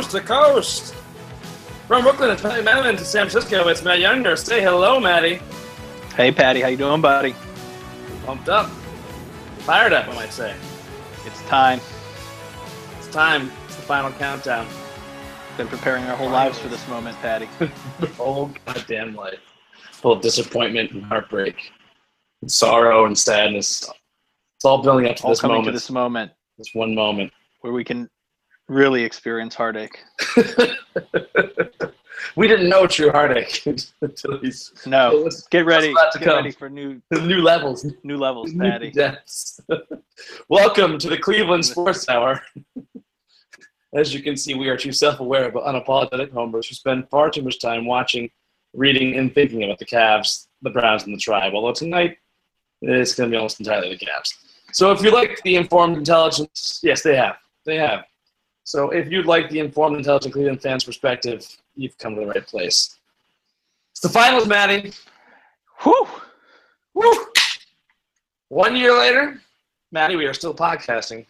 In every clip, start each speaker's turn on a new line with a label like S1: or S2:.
S1: coast to coast. From Brooklyn, to Patty Madden to San Francisco. It's Matt Younger. Say hello, Matty.
S2: Hey, Patty, how you doing, buddy?
S1: Pumped up, fired up, I might say.
S2: It's time.
S1: It's time. It's the final countdown.
S2: Been preparing our whole lives for this moment, Patty.
S1: the whole oh, goddamn life, full of disappointment and heartbreak, and sorrow and sadness. It's all building up to
S2: All
S1: this
S2: coming
S1: moment.
S2: to this moment
S1: this one moment.
S2: where we can really experience heartache.
S1: we didn't know true heartache until he's
S2: No, get ready.
S1: to
S2: Get
S1: come?
S2: ready for new
S1: new levels.
S2: new levels, Patty.
S1: depths. Welcome to the Cleveland Sports Hour. As you can see, we are too self-aware but unapologetic homers who spend far too much time watching, reading, and thinking about the Cavs, the Browns, and the Tribe. Although tonight, it's going to be almost entirely the Cavs. So if you like the informed intelligence, yes, they have. They have. So if you'd like the informed, intelligent Cleveland fans' perspective, you've come to the right place. It's the finals, Matty.
S2: Whew.
S1: Woo! One year later, Matty, we are still podcasting.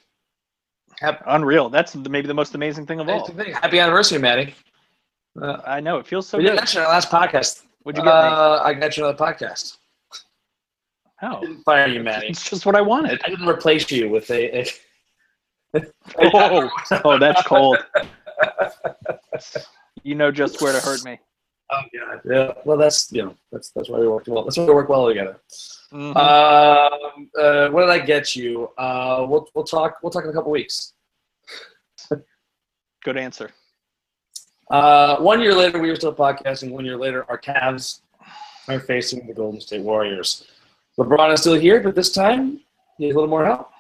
S1: Happy,
S2: Unreal. That's the, maybe the most amazing thing of all.
S1: happy anniversary, Matty. Uh,
S2: I know. It feels so
S1: we didn't
S2: good.
S1: mention our last podcast.
S2: What'd you get
S1: uh, I got you another podcast. I
S2: Oh,
S1: didn't fire you, Matty.
S2: it's just what I wanted.
S1: I didn't replace you with a. a
S2: Oh, oh, that's cold. You know just where to hurt me.
S1: Oh god. Yeah. Well, that's you know that's that's why we work well. That's why we work well together.
S2: Mhm.
S1: Um, uh, what did I get you? Uh, we'll we'll talk. We'll talk in a couple weeks.
S2: Good answer.
S1: Uh, one year later, we were still podcasting. One year later, our Cavs are facing the Golden State Warriors. LeBron is still here, but this time he needs a little more help.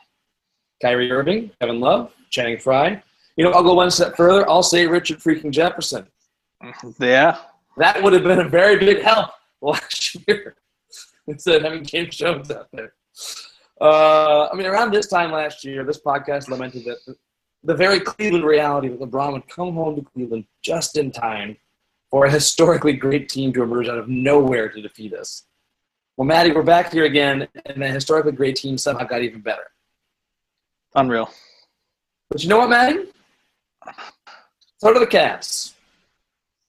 S1: Kyrie Irving, Kevin Love, Channing Frye. You know, I'll go one step further. I'll say Richard freaking Jefferson.
S2: Yeah.
S1: That would have been a very big help last year instead of having James Jones out there. Uh, I mean, around this time last year, this podcast lamented that the, the very Cleveland reality that LeBron would come home to Cleveland just in time for a historically great team to emerge out of nowhere to defeat us. Well, Matty, we're back here again, and that historically great team somehow got even better.
S2: Unreal.
S1: But you know what, Matty? So do the Cavs.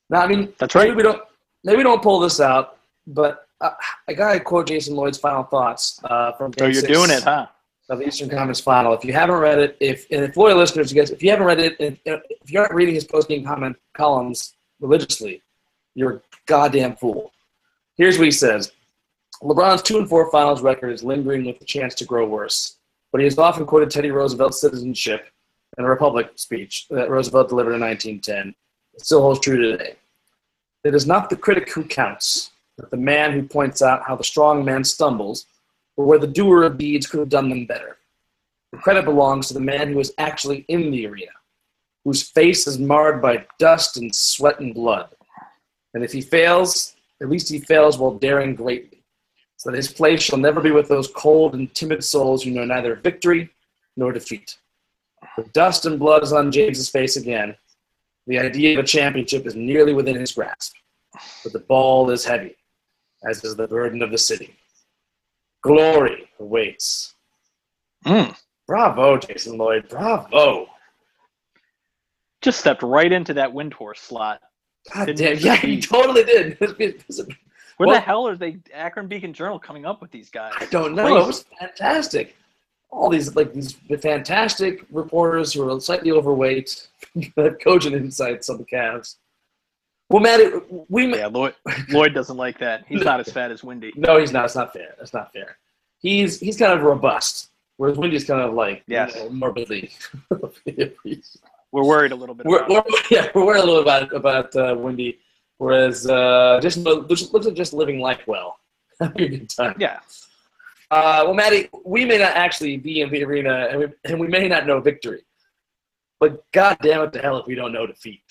S1: Now, I mean,
S2: That's
S1: maybe
S2: right.
S1: we don't maybe we don't pull this out, but uh, I gotta quote Jason Lloyd's final thoughts uh, from.
S2: So you're
S1: six
S2: doing it, huh?
S1: Of the Eastern Conference Final. If you haven't read it, if and if loyal listeners, you guys, if you haven't read it, if, if you're not reading his post game comment columns religiously, you're a goddamn fool. Here's what he says: LeBron's two and four finals record is lingering with the chance to grow worse, but he has often quoted Teddy Roosevelt's citizenship in a Republic speech that Roosevelt delivered in 1910. It still holds true today. It is not the critic who counts, but the man who points out how the strong man stumbles, or where the doer of deeds could have done them better. The credit belongs to the man who is actually in the arena, whose face is marred by dust and sweat and blood. And if he fails, at least he fails while daring greatly, so that his place shall never be with those cold and timid souls who know neither victory nor defeat. The dust and blood is on James's face again. The idea of a championship is nearly within his grasp, but the ball is heavy, as is the burden of the city. Glory awaits.
S2: Mm.
S1: Bravo, Jason Lloyd. Bravo.
S2: Just stepped right into that Windhorst slot.
S1: God
S2: Didn't
S1: damn. Yeah, he totally did.
S2: Where
S1: Well-
S2: the hell are they, Akron Beacon Journal, coming up with these guys?
S1: I don't know.
S2: Crazy.
S1: It was fantastic. All these like these fantastic reporters who are slightly overweight, coaching insights on the Cavs. Well, Matt, we
S2: Yeah, Lloyd, Lloyd doesn't like that. He's not as fat as Windy.
S1: no, he's not. It's not fair. It's not fair. He's he's kind of robust, whereas Wendy's kind of like you
S2: Yes.
S1: know, morbidly.
S2: We're worried a little bit
S1: we're,
S2: about
S1: we're, yeah, we're worried a little about about uh, Wendy, whereas uh, just looks looks like just living life well, having a good time.
S2: Yeah.
S1: Uh, well, Matty, we may not actually be in the arena, and we, and we may not know victory, but God damn it to hell if we don't know defeat.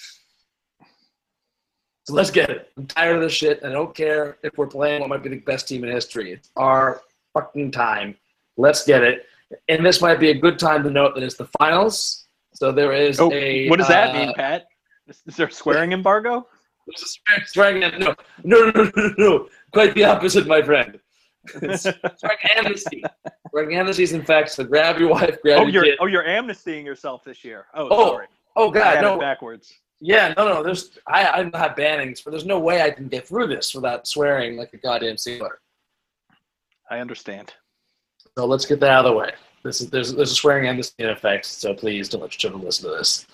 S1: So let's get it. I'm tired of this shit. and I don't care if we're playing what might be the best team in history. It's our fucking time. Let's get it. And this might be a good time to note that it's the finals. So there is
S2: Oh,
S1: a.
S2: what does that
S1: uh,
S2: mean, Pat? Is, is there a swearing embargo?
S1: There's a swearing- swearing in. No, no, no, no, no, no. Quite the opposite, my friend. It's swearing amnesty. Swearing amnesties in fact. So grab your wife, grab
S2: oh,
S1: your
S2: you're
S1: kid.
S2: oh, you're amnestying yourself this year. Oh,
S1: Oh,
S2: sorry.
S1: Oh God, no.
S2: backwards.
S1: Yeah, no, no. There's I I'm not banning, but there's no way I can get through this without swearing like a goddamn sailor.
S2: I understand.
S1: So let's get that out of the way. This is there's there's a swearing amnesty in effect, so please don't let your children listen to this.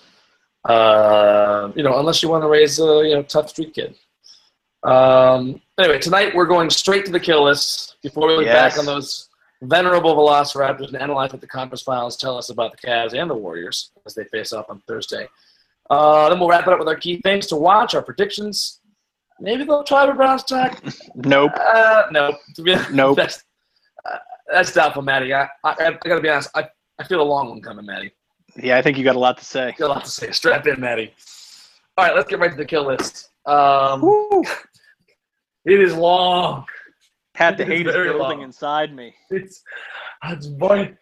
S1: Uh, you know, unless you want to raise a you know tough street kid. Um, anyway, tonight we're going straight to the kill list before we look
S2: Yes.
S1: back on those venerable Velociraptors and analyze what the conference finals tell us about the Cavs and the Warriors as they face off on Thursday. Uh, then we'll wrap it up with our key things to watch, our predictions. Maybe they'll try to bounce back.
S2: Nope.
S1: Uh, no, to be
S2: Nope.
S1: That's, uh, that's doubtful, Matty. I, I, I gotta be honest. I, I feel a long one coming, Matty.
S2: Yeah, I think you got a lot to say.
S1: Got a lot to say. Strap in, Matty. All right, let's get right to the kill list. Um, it is long.
S2: Had the hate is building
S1: long.
S2: inside me.
S1: It's it's boiling,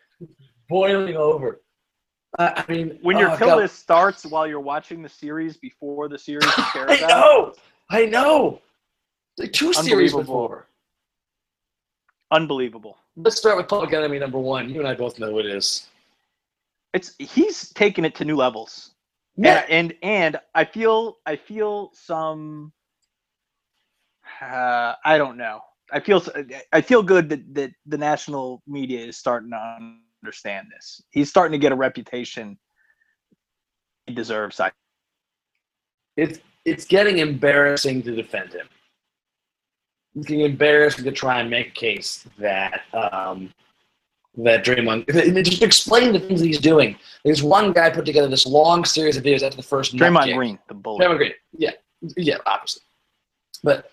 S1: boiling over. Uh, I mean,
S2: When your
S1: oh,
S2: kill
S1: God.
S2: list starts while you're watching the series before the series you care
S1: I
S2: about,
S1: know, I know. Like two series before.
S2: unbelievable.
S1: Let's start with Public Enemy number one. You and I both know who it is.
S2: It's he's taken it to new levels.
S1: Yeah,
S2: and, and and I feel I feel some uh, I don't know. I feel I feel good that that the national media is starting to understand this. He's starting to get a reputation he deserves. I
S1: it's it's getting embarrassing to defend him. It's getting embarrassing to try and make a case that um, that Draymond and just explain the things that he's doing. There's one guy put together this long series of videos after the first
S2: Draymond. Green, the bully.
S1: Draymond Green, yeah, yeah, obviously. But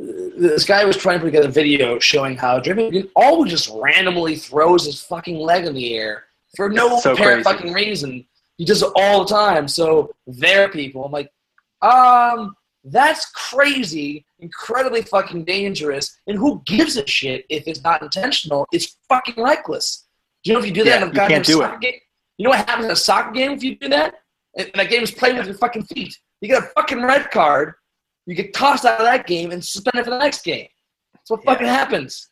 S1: uh, this guy was trying to put together a video showing how Draymond Green always just randomly throws his fucking leg in the air for no
S2: So
S1: apparent
S2: crazy.
S1: fucking reason. He does it all the time. So they're people. I'm like, um, that's crazy, incredibly fucking dangerous. And who gives a shit if it's not intentional? It's fucking reckless. Do you know if you do that
S2: Yeah,
S1: in a
S2: you
S1: goddamn
S2: can't do
S1: soccer game? You know what happens in a soccer game if you do that? And that game is played with your fucking feet. You get a fucking red card. You get tossed out of that game and suspended for the next game. That's what
S2: Yeah.
S1: fucking happens.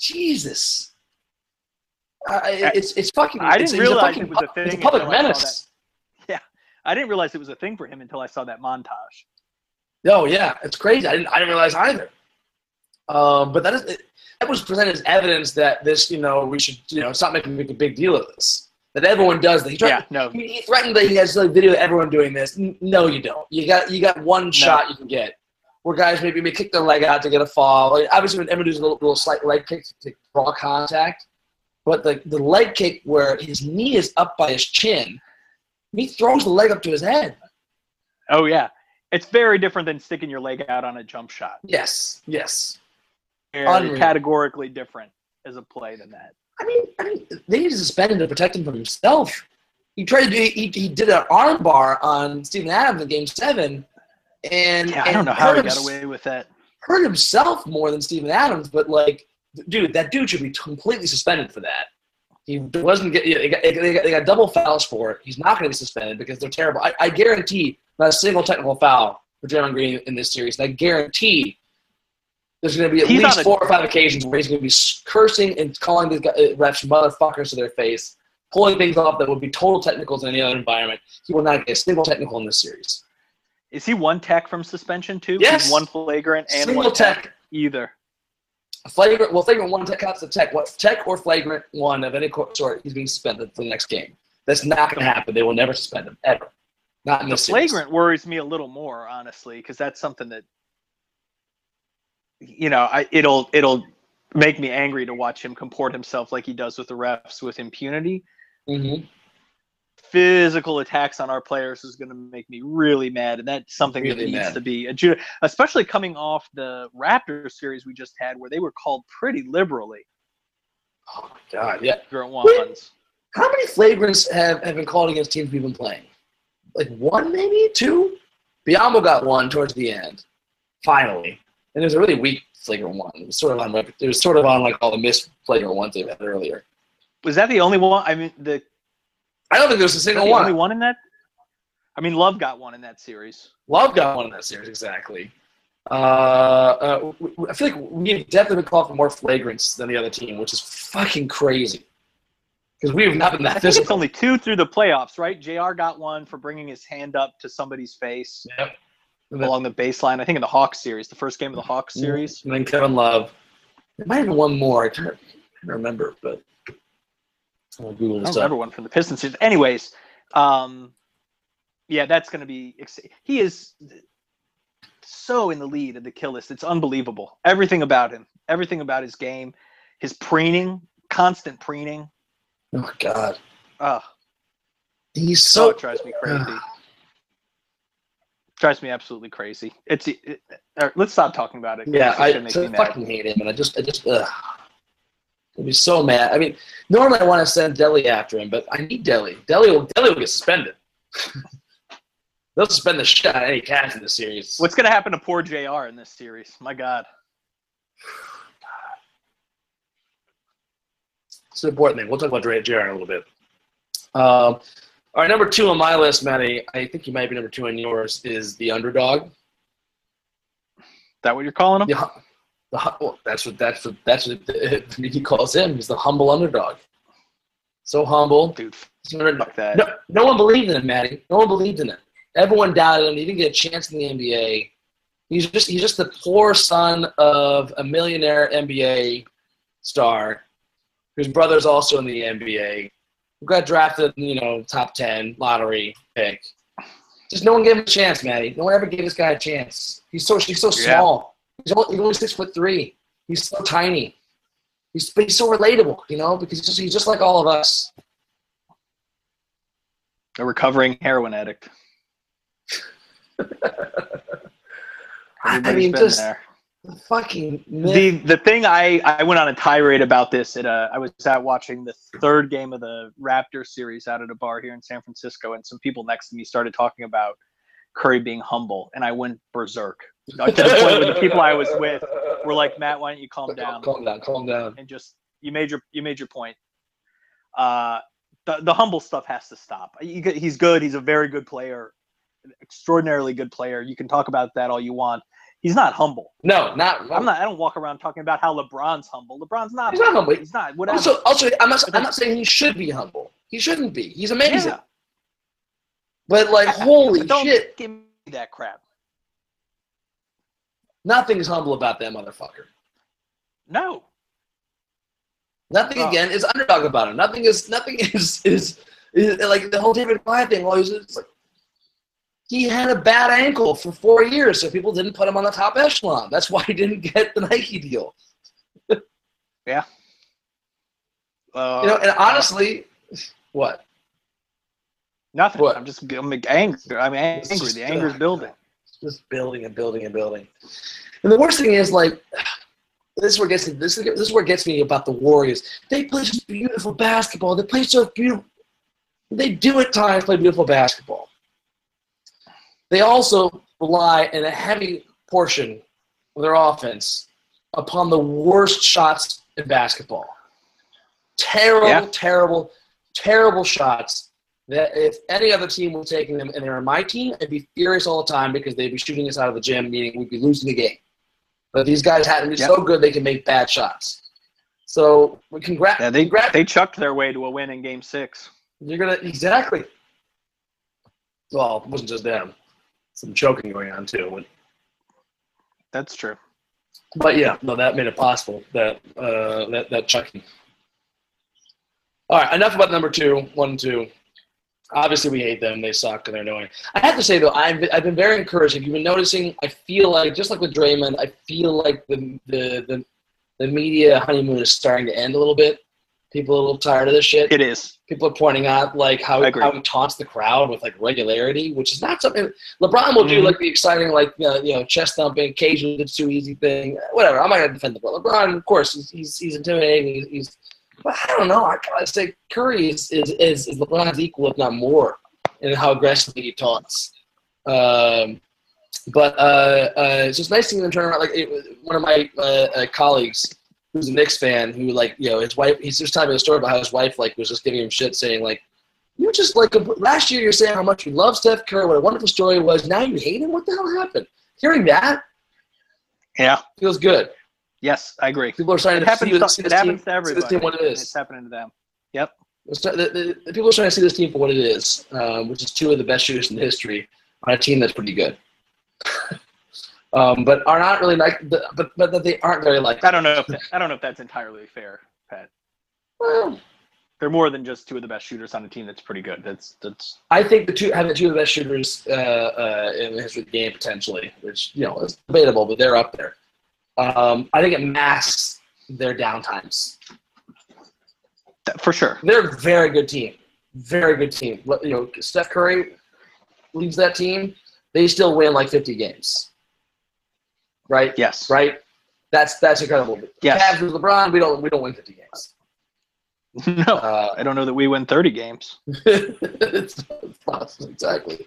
S1: Jesus. Uh, it's it's fucking.
S2: I didn't
S1: it's
S2: realize
S1: fucking,
S2: it was a thing.
S1: It's a public menace. Yeah.
S2: I didn't realize it was a thing for him until I saw that montage.
S1: Oh yeah, it's crazy. I didn't. I didn't realize either. Um, but that is that was presented as evidence that this, you know, we should, you know, stop making a big deal of this. That everyone does that. He tried,
S2: Yeah, no.
S1: He, he threatened that he has a video of everyone doing this. No, you don't. You got you got one shot you can get. Where guys maybe may kick their leg out to get a fall. Like, obviously, when everyone does a little, little slight leg kick to draw contact, but the the leg kick where his knee is up by his chin, he throws the leg up to his head.
S2: Oh yeah, it's very different than sticking your leg out on a jump shot.
S1: Yes, yes.
S2: Categorically different as a play than that.
S1: I mean, I mean, they need to suspend him to protect him from himself. He tried to do. He, he did an armbar on Steven Adams in Game Seven, and
S2: Yeah, I don't know how he
S1: hurt,
S2: got away with that.
S1: hurt himself more than Steven Adams. But like, dude, that dude should be completely suspended for that. He wasn't get. They got, they got, they got double fouls for it. He's not going to be suspended because they're terrible. I, I guarantee not a single technical foul for Draymond Green in this series. And I guarantee there's going to be at
S2: He's
S1: least
S2: a-
S1: four or five occasions where he's going to be cursing and calling these uh, refs motherfuckers to their face, pulling things off that would be total technicals in any other environment. He will not get a single technical in this series.
S2: Is he one tech from suspension too?
S1: Yes.
S2: He's one flagrant and
S1: Single
S2: one tech.
S1: tech,
S2: Either.
S1: Flagrant. Well, flagrant one tech counts the tech. What tech or flagrant one of any sort, he's being suspended for the next game. That's not going to happen. They will never suspend him ever. Not in
S2: The
S1: this series.
S2: flagrant worries me a little more, honestly, because that's something that you know, I, it'll it'll make me angry to watch him comport himself like he does with the refs with impunity.
S1: Mhm.
S2: Physical attacks on our players is going to make me really mad, and that's something that
S1: Really
S2: needs
S1: mad.
S2: to be adjudicated, especially coming off the Raptors series we just had, where they were called pretty liberally.
S1: Oh my god, yeah.
S2: Flagrant ones.
S1: How many flagrants have, have been called against teams we've been playing? Like one, maybe two. Biyombo got one towards the end, finally, and it was a really weak flagrant one. It was sort of on like it was sort of on like all the missed flagrant ones they've had earlier.
S2: Was that the only one? I mean, the,
S1: I don't think there's a single
S2: the
S1: one.
S2: only one in that. I mean, Love got one in that series.
S1: Love got one in that series exactly. Uh, uh, I feel like we've definitely been called for more flagrants than the other team, which is fucking crazy. Because we have not been that
S2: I think it's only two through the playoffs, right? Jr. got one for bringing his hand up to somebody's face
S1: Yep.
S2: Along the baseline. I think in the Hawks series, the first game of the Hawks
S1: Mm.
S2: series.
S1: and then Kevin Love. There might have been one more. I can't, remember, but
S2: I don't
S1: up.
S2: remember one from the Pistons. Anyways, um, yeah, that's going to be. ex- He is so in the lead of the kill list. It's unbelievable. Everything about him, everything about his game, his preening, constant preening.
S1: Oh God,
S2: Uh,
S1: he's
S2: so
S1: so
S2: it drives me crazy. drives me absolutely crazy. It's. It, it- uh, let's stop talking about it.
S1: Yeah, I
S2: gonna make
S1: so
S2: me mad.
S1: fucking hate him, and I just, I just, ugh. I'd be so mad. I mean, normally I want to send Delly after him, but I need Delly. Delly will, Delly will get suspended. They'll suspend the shit out of any cast in this series.
S2: What's going to happen to poor Jr. in this series? My God.
S1: It's an important thing. We'll talk about JR in a little bit. Um, all right, number two on my list, Matty. I think you might be number two on yours. Is the underdog.
S2: Is that what you're calling him?
S1: Hu- the well, that's what that's what that's what he calls him. He's the humble underdog. So humble.
S2: Dude, fuck that.
S1: No, no one believed in him, Matty. No one believed in him. Everyone doubted him. He didn't get a chance in the NBA. He's just he's just the poor son of a millionaire NBA star, whose brother's also in the NBA. Who got drafted, you know, top ten lottery pick. Just no one gave him a chance, Matty. No one ever gave this guy a chance. He's so he's so
S2: Yeah.
S1: small. He's only, he's only six foot three. He's so tiny. He's but he's so relatable, you know, because he's just, he's just like all of us.
S2: A recovering heroin addict.
S1: I mean, just
S2: there.
S1: fucking myth.
S2: The the thing I I went on a tirade about this at uh I was at watching the third game of the Raptor series out at a bar here in San Francisco, and some people next to me started talking about Curry being humble, and I went berserk. To the point where the people I was with were like, "Matt, why don't you calm down?"
S1: Calm down, calm down.
S2: and just you made your you made your point. Uh, the the humble stuff has to stop. He's good. He's a very good player, an extraordinarily good player. You can talk about that all you want. He's not humble.
S1: No, not.
S2: I'm not. I don't walk around talking about how LeBron's humble. LeBron's not.
S1: He's not humble.
S2: He's not. Whatever.
S1: Also, also, I'm not. I'm not saying he should be humble. He shouldn't be. He's amazing.
S2: Yeah.
S1: But like, holy
S2: Don't
S1: shit,
S2: give me that crap.
S1: nothing's humble about that motherfucker.
S2: No.
S1: Nothing
S2: Oh.
S1: again is underdog about him. Nothing is. Nothing is. Is, is like the whole David Goliath thing. Well, he's it's like he had a bad ankle for four years, so people didn't put him on the top echelon. That's why he didn't get the Nike deal.
S2: Uh,
S1: You know, and honestly, what?
S2: Nothing.
S1: what?
S2: I'm just. I'm angry. I'm angry.
S1: just,
S2: The anger's
S1: uh,
S2: building.
S1: just building and building and building. And the worst thing is like this is where it gets this is, this is where it gets me about the Warriors. They play such beautiful basketball. They play so beautiful. They do at times play beautiful basketball. They also rely in a heavy portion of their offense upon the worst shots in basketball. Terrible,
S2: Yeah.
S1: terrible, terrible shots that if any other team was taking them and they were my team, I'd be furious all the time because they'd be shooting us out of the gym, meaning we'd be losing the game. But these guys had to be
S2: Yep.
S1: so good they can make bad shots. So we congrats.
S2: Yeah, they
S1: congrats.
S2: they chucked their way to a win in Game Six.
S1: You're gonna exactly. Well, it wasn't just them. Some choking going on too.
S2: That's true.
S1: but yeah, no, that made it possible. That uh, that that chucking. All right, enough about number two, one, two. Obviously, we hate them. They suck and they're annoying. I have to say though, I've been, I've been very encouraged. If you've been noticing, I feel like just like with Draymond, I feel like the the the, the media honeymoon is starting to end a little bit. People are a little tired of this shit.
S2: It is.
S1: people are pointing out like how, how he taunts the crowd with like regularity, which is not something LeBron will do
S2: Mhm.
S1: like the exciting like you know, you know chest thumping, occasionally it's too easy thing. Whatever. I'm not gonna defend LeBron. LeBron, of course, he's he's, he's intimidating. He's, he's but I don't know. I gotta say Curry is is, is, is LeBron's equal, if not more, in how aggressively he taunts. Um, but uh, uh, it's just nice seeing them turn around. Like it, one of my uh, uh, colleagues who's a Knicks fan who like you know his wife he's just telling me a story about how his wife like was just giving him shit saying like you just like last year you're saying how much you love Steph Curry what a wonderful story it was now you hate him what the hell happened hearing that
S2: Yeah.
S1: Feels good.
S2: Yes, I agree.
S1: People are starting
S2: It
S1: to
S2: happens.
S1: see,
S2: To,
S1: see
S2: it
S1: this
S2: happens
S1: team,
S2: to
S1: see
S2: everybody.
S1: this team what it
S2: and It's happening to them. Yep.
S1: The, the, the people are starting to see this team for what it is, um, which is two of the best shooters in history on a team that's pretty good. um, but are not really like, but but that they aren't very like.
S2: I don't know. If that, I don't know if that's entirely fair, Pat.
S1: Well,
S2: They're more than just two of the best shooters on a team that's pretty good. That's that's
S1: I think the two having two of the best shooters uh, uh, in the history of the game potentially, which you know is debatable, but they're up there. Um, I think it masks their downtimes.
S2: for sure.
S1: They're a very good team, very good team. You know, Steph Curry leads that team. They still win like 50 games, right?
S2: Yes.
S1: Right. That's that's incredible.
S2: Yes.
S1: Cavs with LeBron, we don't we don't win 50 games.
S2: no,
S1: Uh,
S2: I don't know that we win 30 games.
S1: it's, it's not exactly.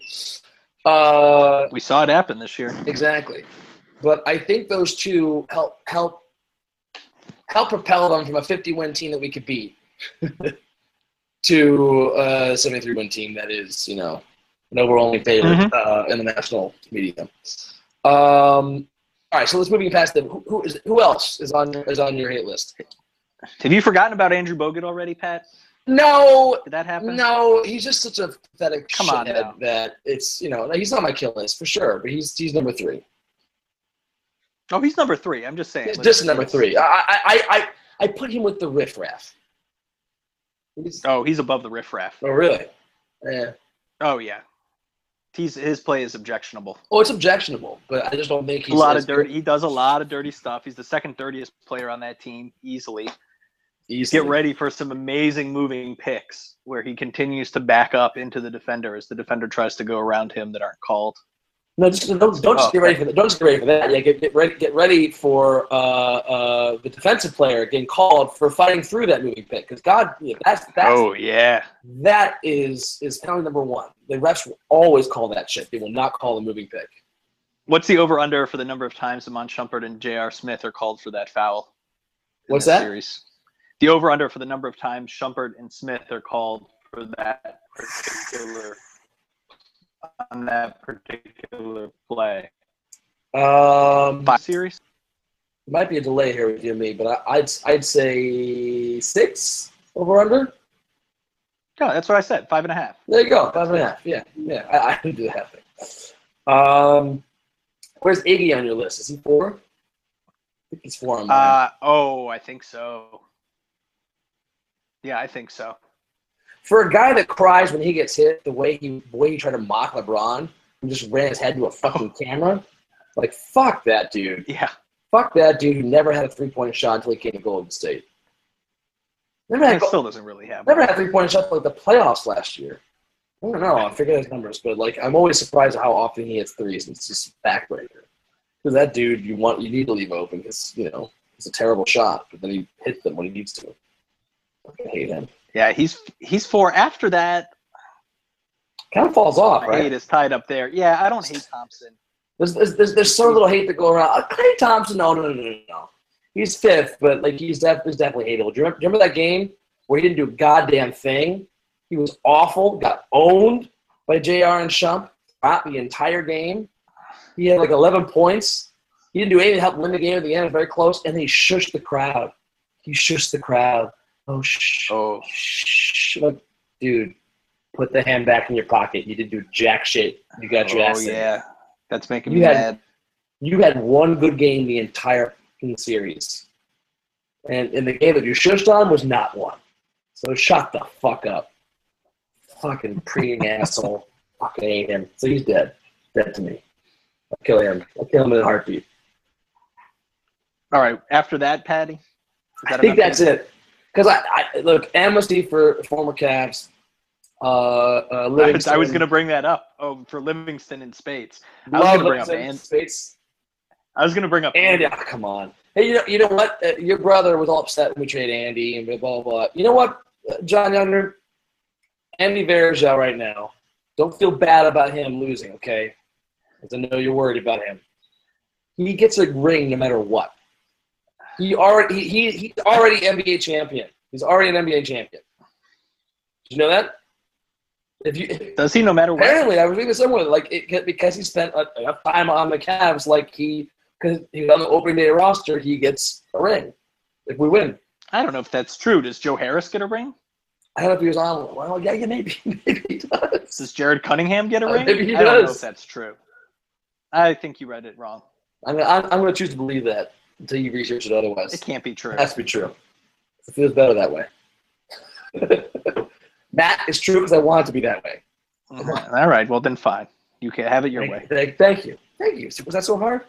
S1: Uh,
S2: We saw it happen this year.
S1: Exactly. But I think those two help help help propel them from a 50 win team that we could beat to a 73 win team that is, you know, an overwhelming favorite
S2: Mhm.
S1: uh, in the national media. Um, all right, so let's moving past them. Who, who is who else is on is on your hate list?
S2: Have you forgotten about Andrew Bogut already, Pat?
S1: No,
S2: Did that happen?
S1: no, he's just such a pathetic
S2: Come on now.
S1: that it's you know he's not my kill list for sure, but he's he's number three.
S2: Oh, he's number three. I'm just saying.
S1: He's just number three. I, I, I, I, put him with the riffraff. He's,
S2: Oh, he's above the riffraff.
S1: oh, really? Yeah.
S2: Oh yeah. He's his play is objectionable.
S1: Oh, it's objectionable, but I just don't think he's
S2: a lot of dirty. He does a lot of dirty stuff. He's the second dirtiest player on that team easily.
S1: easily.
S2: Get ready for some amazing moving picks where he continues to back up into the defender as the defender tries to go around him that aren't called.
S1: No, just, don't, don't just
S2: Oh.
S1: get ready for that. Don't just get ready for that. Yeah, get, get ready. Get ready for uh, uh, the defensive player getting called for fighting through that moving pick. Because God, yeah, that's that's
S2: oh yeah.
S1: that is is penalty number one. The refs will always call that shit. They will not call the moving pick.
S2: What's the over under for the number of times Iman Shumpert and J.R. Smith are called for that foul?
S1: What's that?
S2: Series? The over under for the number of times Shumpert and Smith are called for that particular on that particular play.
S1: Um,
S2: Five series?
S1: might be a delay here with you and me, but I, I'd I'd say six over under.
S2: No, that's what I said. Five and a half.
S1: There you go, five and a half. Yeah, yeah, I, I can do the half thing. Um, where's Iggy on your list? Is he four? I think he's four on mine.
S2: Uh oh, I think so. Yeah, I think so.
S1: For a guy that cries when he gets hit, the way he the way he tried to mock LeBron and just ran his head to a fucking oh. camera, like fuck that dude.
S2: Yeah.
S1: Fuck that dude who never had a three point shot until he came to Golden State. Never had,
S2: It still doesn't really happen.
S1: never had a three point shot like the playoffs last year. I don't know. I forget his numbers, but like I'm always surprised at how often he hits threes. It's just backbreaker. Because that dude, you want you need to leave open because you know it's a terrible shot, but then he hits them when he needs to. I hate him.
S2: Yeah, he's he's four. After that,
S1: Kind of falls off, right?
S2: hate is tied up there. Yeah, I don't hate Thompson.
S1: There's, there's, there's, there's so little hate to go around. Uh, Klay Thompson, no, no, no, no, no. He's fifth, but like he's, def- he's definitely hateable. Do you remember, do you remember that game where he didn't do a goddamn thing? He was awful, got owned by JR and Shump throughout the entire game. He had like 11 points. He didn't do anything to help win the game at the end. Very close, and he shushed the crowd. He shushed the crowd. Oh, shh.
S2: Oh,
S1: Shh. Like, dude, put the hand back in your pocket. You didn't do jack shit. You got your
S2: oh
S1: ass in.
S2: yeah, that's making
S1: You
S2: me
S1: had-
S2: mad.
S1: You had one good game the entire fucking series. And in the game that you shushed on was not one. So shut the fuck up. Fucking preening asshole. Fucking hate him. So he's dead. Dead to me. I'll kill him. I'll kill him in a heartbeat.
S2: All right, after that, Patty. Is
S1: I think
S2: enough?
S1: that's it. Because I, I look amnesty for former Cavs. Uh, uh,
S2: I was,
S1: Livingston.
S2: I was going to bring that up. Oh, for Livingston and Speights. I was gonna bring up Ant-
S1: Speights.
S2: I was going to bring up
S1: Andy, oh, come on. Hey, you know, you know what? Uh, your brother was all upset when we traded Andy and blah blah blah. You know what, uh, John Younger? Andy Varejao right now. Don't feel bad about him losing, okay? Because I know you're worried about him. He gets a ring no matter what. He already he, he he's already NBA champion. He's already an NBA champion. Did you know that? If you
S2: Does he no matter what?
S1: Apparently, I was reading somewhere like it, because he spent enough time on the Cavs, like he because he's on the opening day roster, he gets a ring if we win.
S2: I don't know if that's true. Does Joe Harris get a ring?
S1: I don't know if he was on. Well, yeah, yeah, maybe, maybe he does.
S2: Does Jared Cunningham get a
S1: Uh,
S2: ring?
S1: maybe he
S2: I don't know if that's true. I think you read it wrong.
S1: I'm, gonna- I'm, I'm going to choose to believe that until you research it otherwise.
S2: It can't be true.
S1: It has to be true. It feels better that way. Matt, it's true because I want it to be that way.
S2: Mhm. All right. Well, then fine. You can have it your
S1: thank,
S2: way.
S1: Thank, thank you. Thank you. Was that so hard?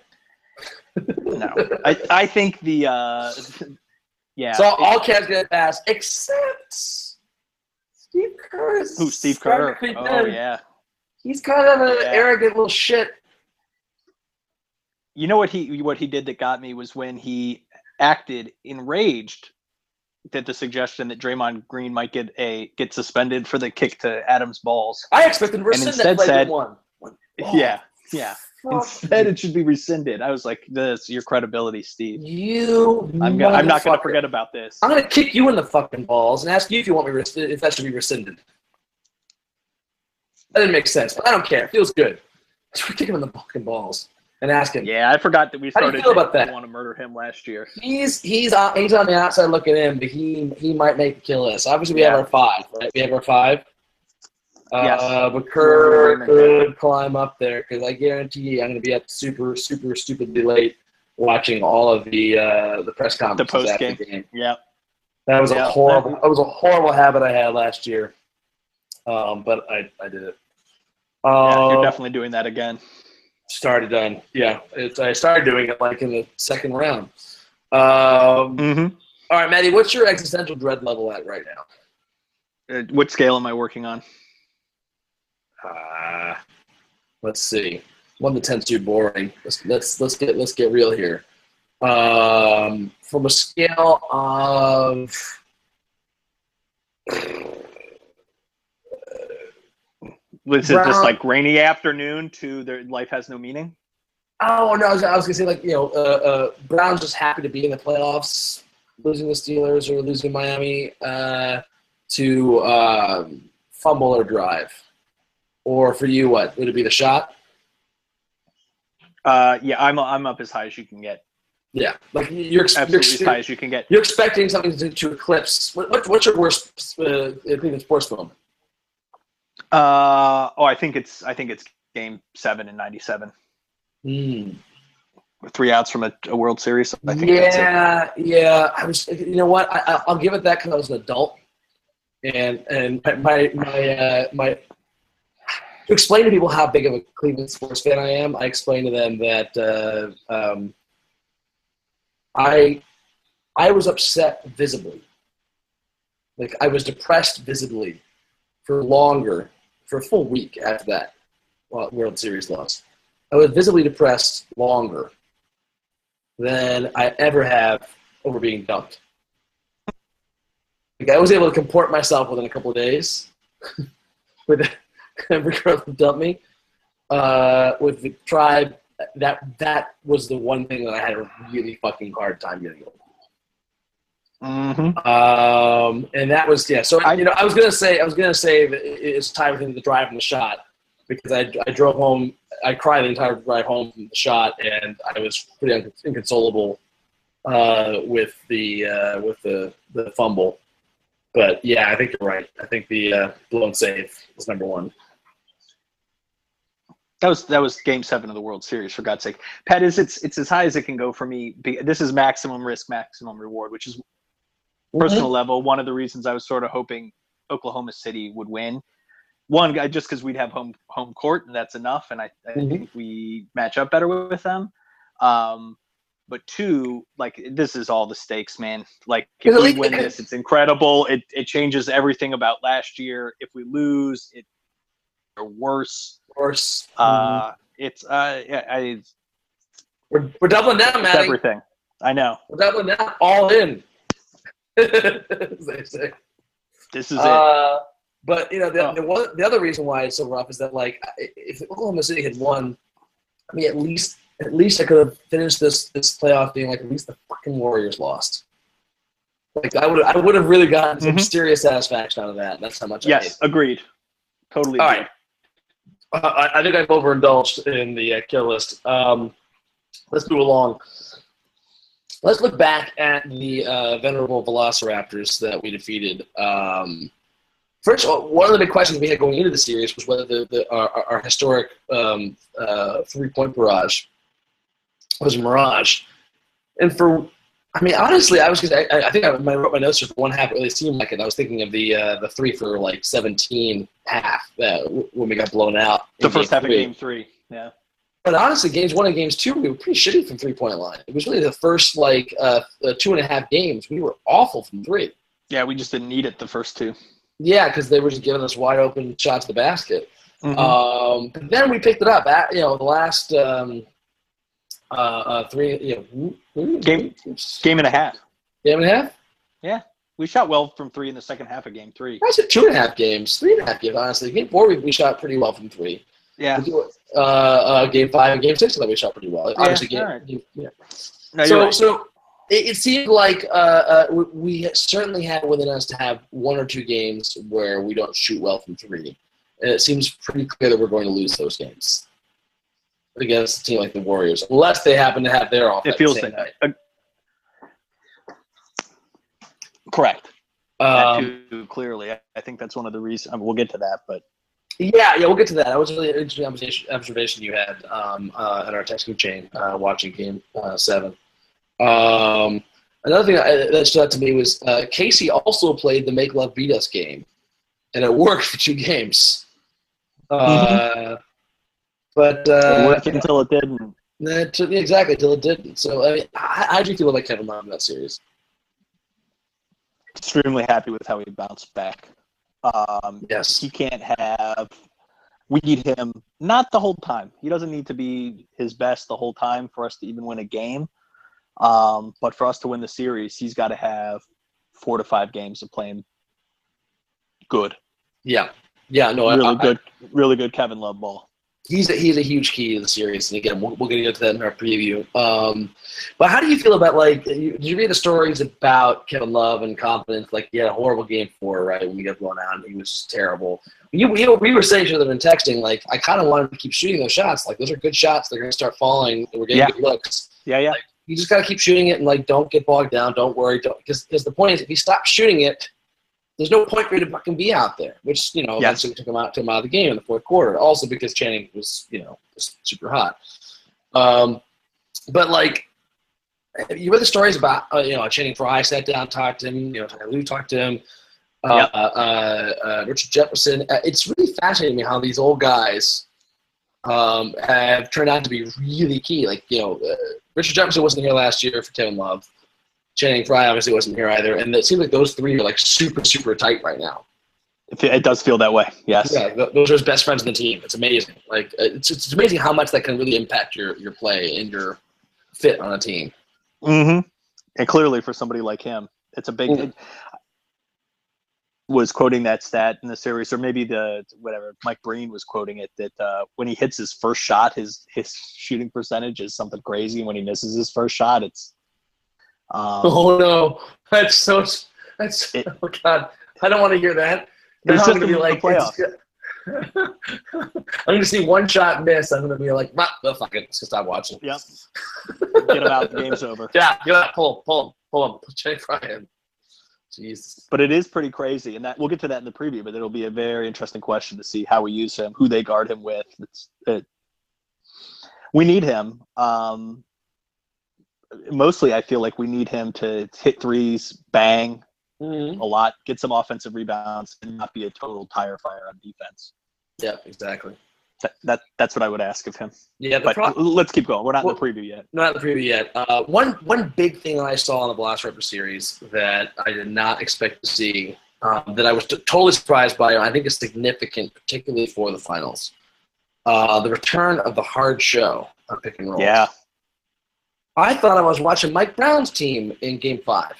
S2: No, I, I think the uh, yeah.
S1: So all cats get passed except Steve Kerr.
S2: who Steve Kerr? Oh yeah.
S1: He's kind of an
S2: Yeah.
S1: arrogant little shit.
S2: You know what he what he did that got me was when he acted enraged that the suggestion that Draymond Green might get a get suspended for the kick to Adams' balls.
S1: I expected to rescind that
S2: instead said-
S1: one. Oh,
S2: yeah, yeah.
S1: fuck
S2: Instead, it should be rescinded. I was like, "This your credibility, Steve.
S1: you.
S2: I'm gonna, I'm not going to forget about this."
S1: I'm gonna kick you in the fucking balls and ask you if you want me if that should be rescinded. That didn't make sense, but I don't care. It feels good. Just kick him in the fucking balls and ask him.
S2: Yeah, I forgot that we started.
S1: How do you feel about that?
S2: Want to murder him last year?
S1: He's he's on, he's on the outside looking in, but he he might make a kill list. Obviously, we have our five, right? We have our five.
S2: Yes.
S1: Uh, but Kerr could climb up there because I guarantee you I'm going to be up super, super, stupidly late watching all of the uh, the press conferences
S2: post-game.
S1: after the game.
S2: Yeah.
S1: That was
S2: Yeah.
S1: a horrible. That was a horrible habit I had last year, um, but I, I did it.
S2: Yeah,
S1: Um,
S2: you're definitely doing that again.
S1: Started done. Yeah, it's, I started doing it like in the second round. Um,
S2: Mm-hmm.
S1: all right, Matty, what's your existential dread level at right now?
S2: Uh, what scale am I working on?
S1: Uh, let's see. One to ten's too boring. Let's let's let's get let's get real here. Um, from a scale of
S2: Was it just like rainy afternoon to their life has no meaning?
S1: oh no, I was, I was gonna say like you know uh, uh, Brown's just happy to be in the playoffs, losing the Steelers or losing Miami uh, to um, fumble or drive, or for you what would it be the shot?
S2: Uh, yeah, I'm I'm up as high as you can get.
S1: Yeah, like you're, ex- you're, ex-
S2: as high as you can get.
S1: you're expecting something to, to eclipse. What, what, what's your worst uh, opinion sports film?
S2: Uh, oh, I think it's I think it's game seven in '97.
S1: Hmm.
S2: Three outs from a, a World Series. I think that's it.
S1: Yeah, yeah. I was. You know what? I, I, I'll give it that because I was an adult, and and my my uh, my. To explain to people how big of a Cleveland sports fan I am, I explain to them that uh, um, I I was upset visibly, like I was depressed visibly for longer, for a full week after that World Series loss. I was visibly depressed longer than I ever have over being dumped. Like I was able to comport myself within a couple of days with every girl that dumped me. Uh, with the tribe, that that was the one thing that I had a really fucking hard time getting over.
S2: Mm-hmm.
S1: Um, and that was yeah. So
S2: I-
S1: you know, I was gonna say I was gonna say it's tied within the drive and the shot because I, I drove home. I cried the entire drive home from the shot, and I was pretty inconsolable uh, with the uh, with the the fumble. But yeah, I think you're right. I think the uh, blown save was number one.
S2: That was that was Game Seven of the World Series. For God's sake, Pat is it's it's as high as it can go for me. This is maximum risk, maximum reward, which is personal level. One of the reasons I was sort of hoping Oklahoma City would win. One, guy just because we'd have home home court and that's enough, and I, I
S1: Mhm.
S2: think we match up better with them. Um, but two, like this is all the stakes, man. Like if we win this, it's incredible. It it changes everything about last year. If we lose, it or worse.
S1: Of course,
S2: Uh, it's uh, yeah, I,
S1: we're, we're doubling down, Matty.
S2: everything. I know.
S1: We're doubling down, all in. as they say.
S2: This is it.
S1: Uh, but you know, the,
S2: Oh.
S1: the one, the other reason why it's so rough is that like, if Oklahoma City had won, I mean, at least at least I could have finished this this playoff being like at least the fucking Warriors lost. Like I would I would have really gotten some
S2: Mhm.
S1: serious satisfaction out of that. That's how much. I
S2: Yes, agreed. Totally.
S1: All
S2: agree.
S1: right. Uh, I, I think I've overindulged in the uh, kill list. Um, let's move along. Let's look back at the uh, venerable Velociraptors that we defeated. Um, first of all, one of the big questions we had going into the series was whether the, the our, our historic um, uh, three-point barrage was a mirage. And for, I mean, honestly, I was I, I think I, I wrote my notes for one half. It really seemed like it. I was thinking of the uh, the three for like 17 half that when we got blown out.
S2: The first half three. of game three. Yeah.
S1: But honestly, games one and games two, we were pretty shitty from three point line. It was really the first like uh, uh, two and a half games we were awful from three.
S2: Yeah, we just didn't need it the first two.
S1: Yeah, because they were just giving us wide open shots to the basket. Mm-hmm. Um, but then we picked it up. At, you know, the last um, uh, uh, three, you
S2: know, game game and a half.
S1: Game and a half.
S2: Yeah, we shot well from three in the second half of game three.
S1: I said two and a half games, three and a half games. Honestly, game four we, we shot pretty well from three.
S2: Yeah.
S1: Uh, uh, game five and game six, that we shot pretty well. Obviously, game, right. game, yeah. No, so, right. so it, it, seemed like uh, uh, we, we certainly have within us to have one or two games where we don't shoot well from three, and it seems pretty clear that we're going to lose those games against a team like the Warriors, unless they happen to have their off.
S2: It feels like uh, correct. Um, too, clearly, I think that's one of the reasons. I mean, we'll get to that, but
S1: yeah, yeah, we'll get to that. That was a really interesting observation, observation you had um, uh, at our texting chain uh, watching Game uh, Seven. Um, another thing that, that stood out to me was uh, Casey also played the Make Love Beat Us game, and it worked for two games. Mm-hmm. But uh,
S2: it worked until it didn't.
S1: exactly, until it didn't. So, I mean, how, how do you feel about Kevin Love in that series?
S2: Extremely happy with how he bounced back. Um,
S1: yes.
S2: He can't have. We need him not the whole time. He doesn't need to be his best the whole time for us to even win a game. Um, but for us to win the series, he's got to have four to five games of playing good.
S1: Yeah. Yeah. No.
S2: Really
S1: I,
S2: good. I, really good Kevin Love ball
S1: he's a, he's a huge key to the series. And again, we'll, to get into that in our preview. Um, but how do you feel about like? You, did you read the stories about Kevin Love and confidence? Like he had a horrible game four, right? When he got blown out, he was just terrible. You, you we were saying to them in texting, like I kind of wanted to keep shooting those shots. Like those are good shots. They're going to start falling. We're getting
S2: yeah.
S1: good looks.
S2: Yeah, yeah.
S1: Like, you just got to keep shooting it and like don't get bogged down. Don't worry. Don't because the point is if you stop shooting it there's no point for you to fucking be out there, which you know yes. eventually took him out took him out of the game in the fourth quarter. Also because Channing was you know super hot. Um, but like you read the stories about uh, you know Channing Frye sat down, talked to him. You know, Lue talked to him. Uh, yep. uh, uh, Richard Jefferson. Uh, it's really fascinating me how these old guys um, have turned out to be really key. Like you know, uh, Richard Jefferson wasn't here last year for Kevin Love. Channing Frye obviously wasn't here either, and it seems like those three are like super super tight right now.
S2: It does feel that way. Yes.
S1: Yeah, those are his best friends in the team. It's amazing. Like it's it's amazing how much that can really impact your your play and your fit on a team.
S2: Mm-hmm. And clearly, for somebody like him, it's a big. Mm-hmm. It, was quoting that stat in the series, or maybe the whatever Mike Breen was quoting it that uh, when he hits his first shot, his his shooting percentage is something crazy. And when he misses his first shot, it's
S1: um, oh no, that's so. That's it, oh god, I don't want to hear that. It's I'm gonna be like, I'm gonna see one shot miss. I'm gonna be like, well, fuck it, let's just stop watching.
S2: Yep. Get him out. The game's over.
S1: Yeah, get out. Pull, pull, pull him. Check Ryan. Jesus.
S2: But it is pretty crazy, and that we'll get to that in the preview. But it'll be a very interesting question to see how we use him, who they guard him with. It's it. We need him. Um, mostly I feel like we need him to hit threes, bang mm-hmm. a lot, get some offensive rebounds, and not be a total tire fire on defense.
S1: Yeah, exactly.
S2: That, that that's what I would ask of him.
S1: Yeah,
S2: but pro- let's keep going. We're not well, in the preview yet.
S1: Not in the preview yet. Uh, one one big thing that I saw in the Velociraptor series that I did not expect to see, um, that I was t- totally surprised by, I think is significant, particularly for the finals. Uh, the return of the hard show on pick and roll.
S2: Yeah,
S1: I thought I was watching Mike Brown's team in Game Five.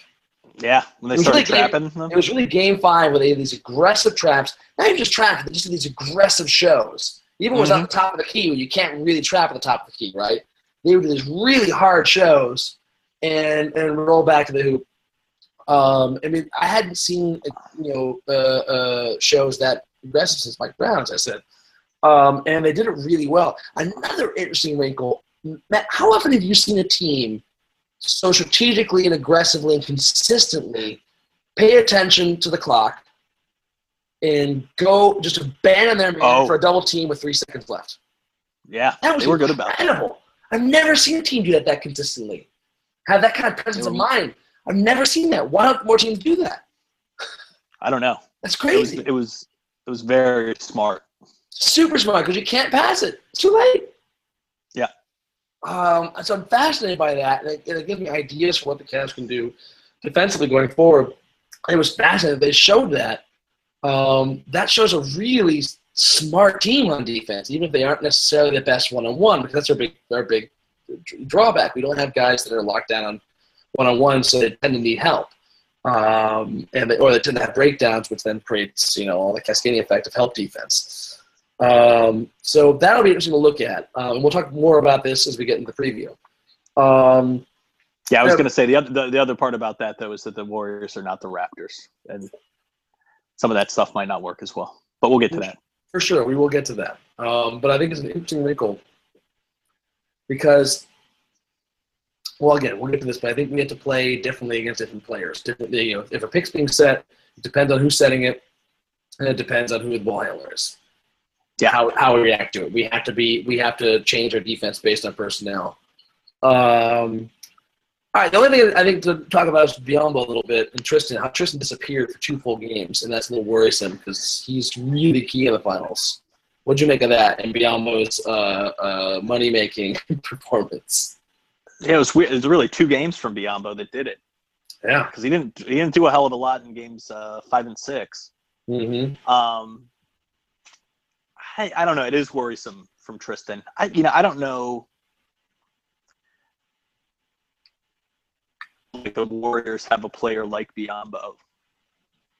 S2: Yeah, when they started really trapping
S1: game, It was really Game Five where they had these aggressive traps. Not even just traps, but just these aggressive shows. Even mm-hmm. was on the top of the key, where you can't really trap at the top of the key, right? They would do these really hard shows and and roll back to the hoop. Um, I mean, I hadn't seen you know uh, uh, shows that aggressive since Mike Brown's. I said, um, and they did it really well. Another interesting wrinkle Matt, how often have you seen a team so strategically and aggressively and consistently pay attention to the clock and go just abandon their man
S2: Oh.
S1: for a double team with three seconds left?
S2: Yeah,
S1: That was
S2: they were good about
S1: incredible. I've never seen a team do that that consistently. Have that kind of presence of mind. I've never seen that. Why don't more teams do that?
S2: I don't know.
S1: That's
S2: It was,
S1: crazy.
S2: it was it was very smart.
S1: Super smart because you can't pass it. It's too late. Um, so I'm fascinated by that, and it, and it gives me ideas for what the Cavs can do defensively going forward. It was fascinating. They showed that. Um, that shows a really smart team on defense, even if they aren't necessarily the best one on one, because that's our big our big drawback. We don't have guys that are locked down one on one, so they tend to need help. Um, and they, or they tend to have breakdowns, which then creates you know all the cascading effect of help defense. Um, so that'll be interesting to look at, um, and we'll talk more about this as we get into the preview. Um,
S2: Yeah, I was going to say the other the, the other part about that though is that the Warriors are not the Raptors, and some of that stuff might not work as well. But we'll get to that.
S1: For sure, we will get to that. Um, but I think it's an interesting wrinkle because, well, again, we'll get to this, but I think we have to play differently against different players. Differently, you know, if a pick's being set, it depends on who's setting it, and it depends on who the ball handler is.
S2: Yeah.
S1: how how we react to it. We have to be we have to change our defense based on personnel. Um, all right, the only thing I think to talk about is Biyombo a little bit and Tristan. How Tristan disappeared for two full games, and that's a little worrisome because he's really key in the finals. What'd you make of that and Biyombo's uh, uh, money making performance?
S2: Yeah, it was weird. Really two games from Biyombo that did it
S1: Yeah.
S2: because he didn't he didn't do a hell of a lot in games uh, five and six.
S1: Mm-hmm.
S2: Um, I, I don't know. It is worrisome from Tristan. I you know I don't know. Like the Warriors have a player like Biyombo.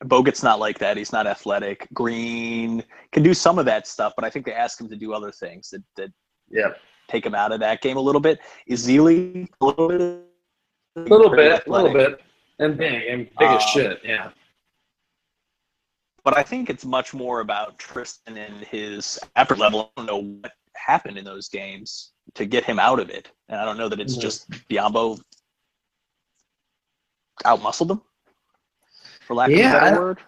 S2: Bogut's not like that. He's not athletic. Green can do some of that stuff, but I think they ask him to do other things that, that
S1: Yeah.
S2: take him out of that game a little bit. Ezeli a little bit.
S1: A little bit, a little bit, and big, and big as
S2: Um,
S1: shit. Yeah.
S2: But I think it's much more about Tristan and his effort level. I don't know what happened in those games to get him out of it, and I don't know that it's just Biyombo outmuscled him, for lack
S1: Yeah,
S2: of a
S1: I
S2: better
S1: don't-
S2: word.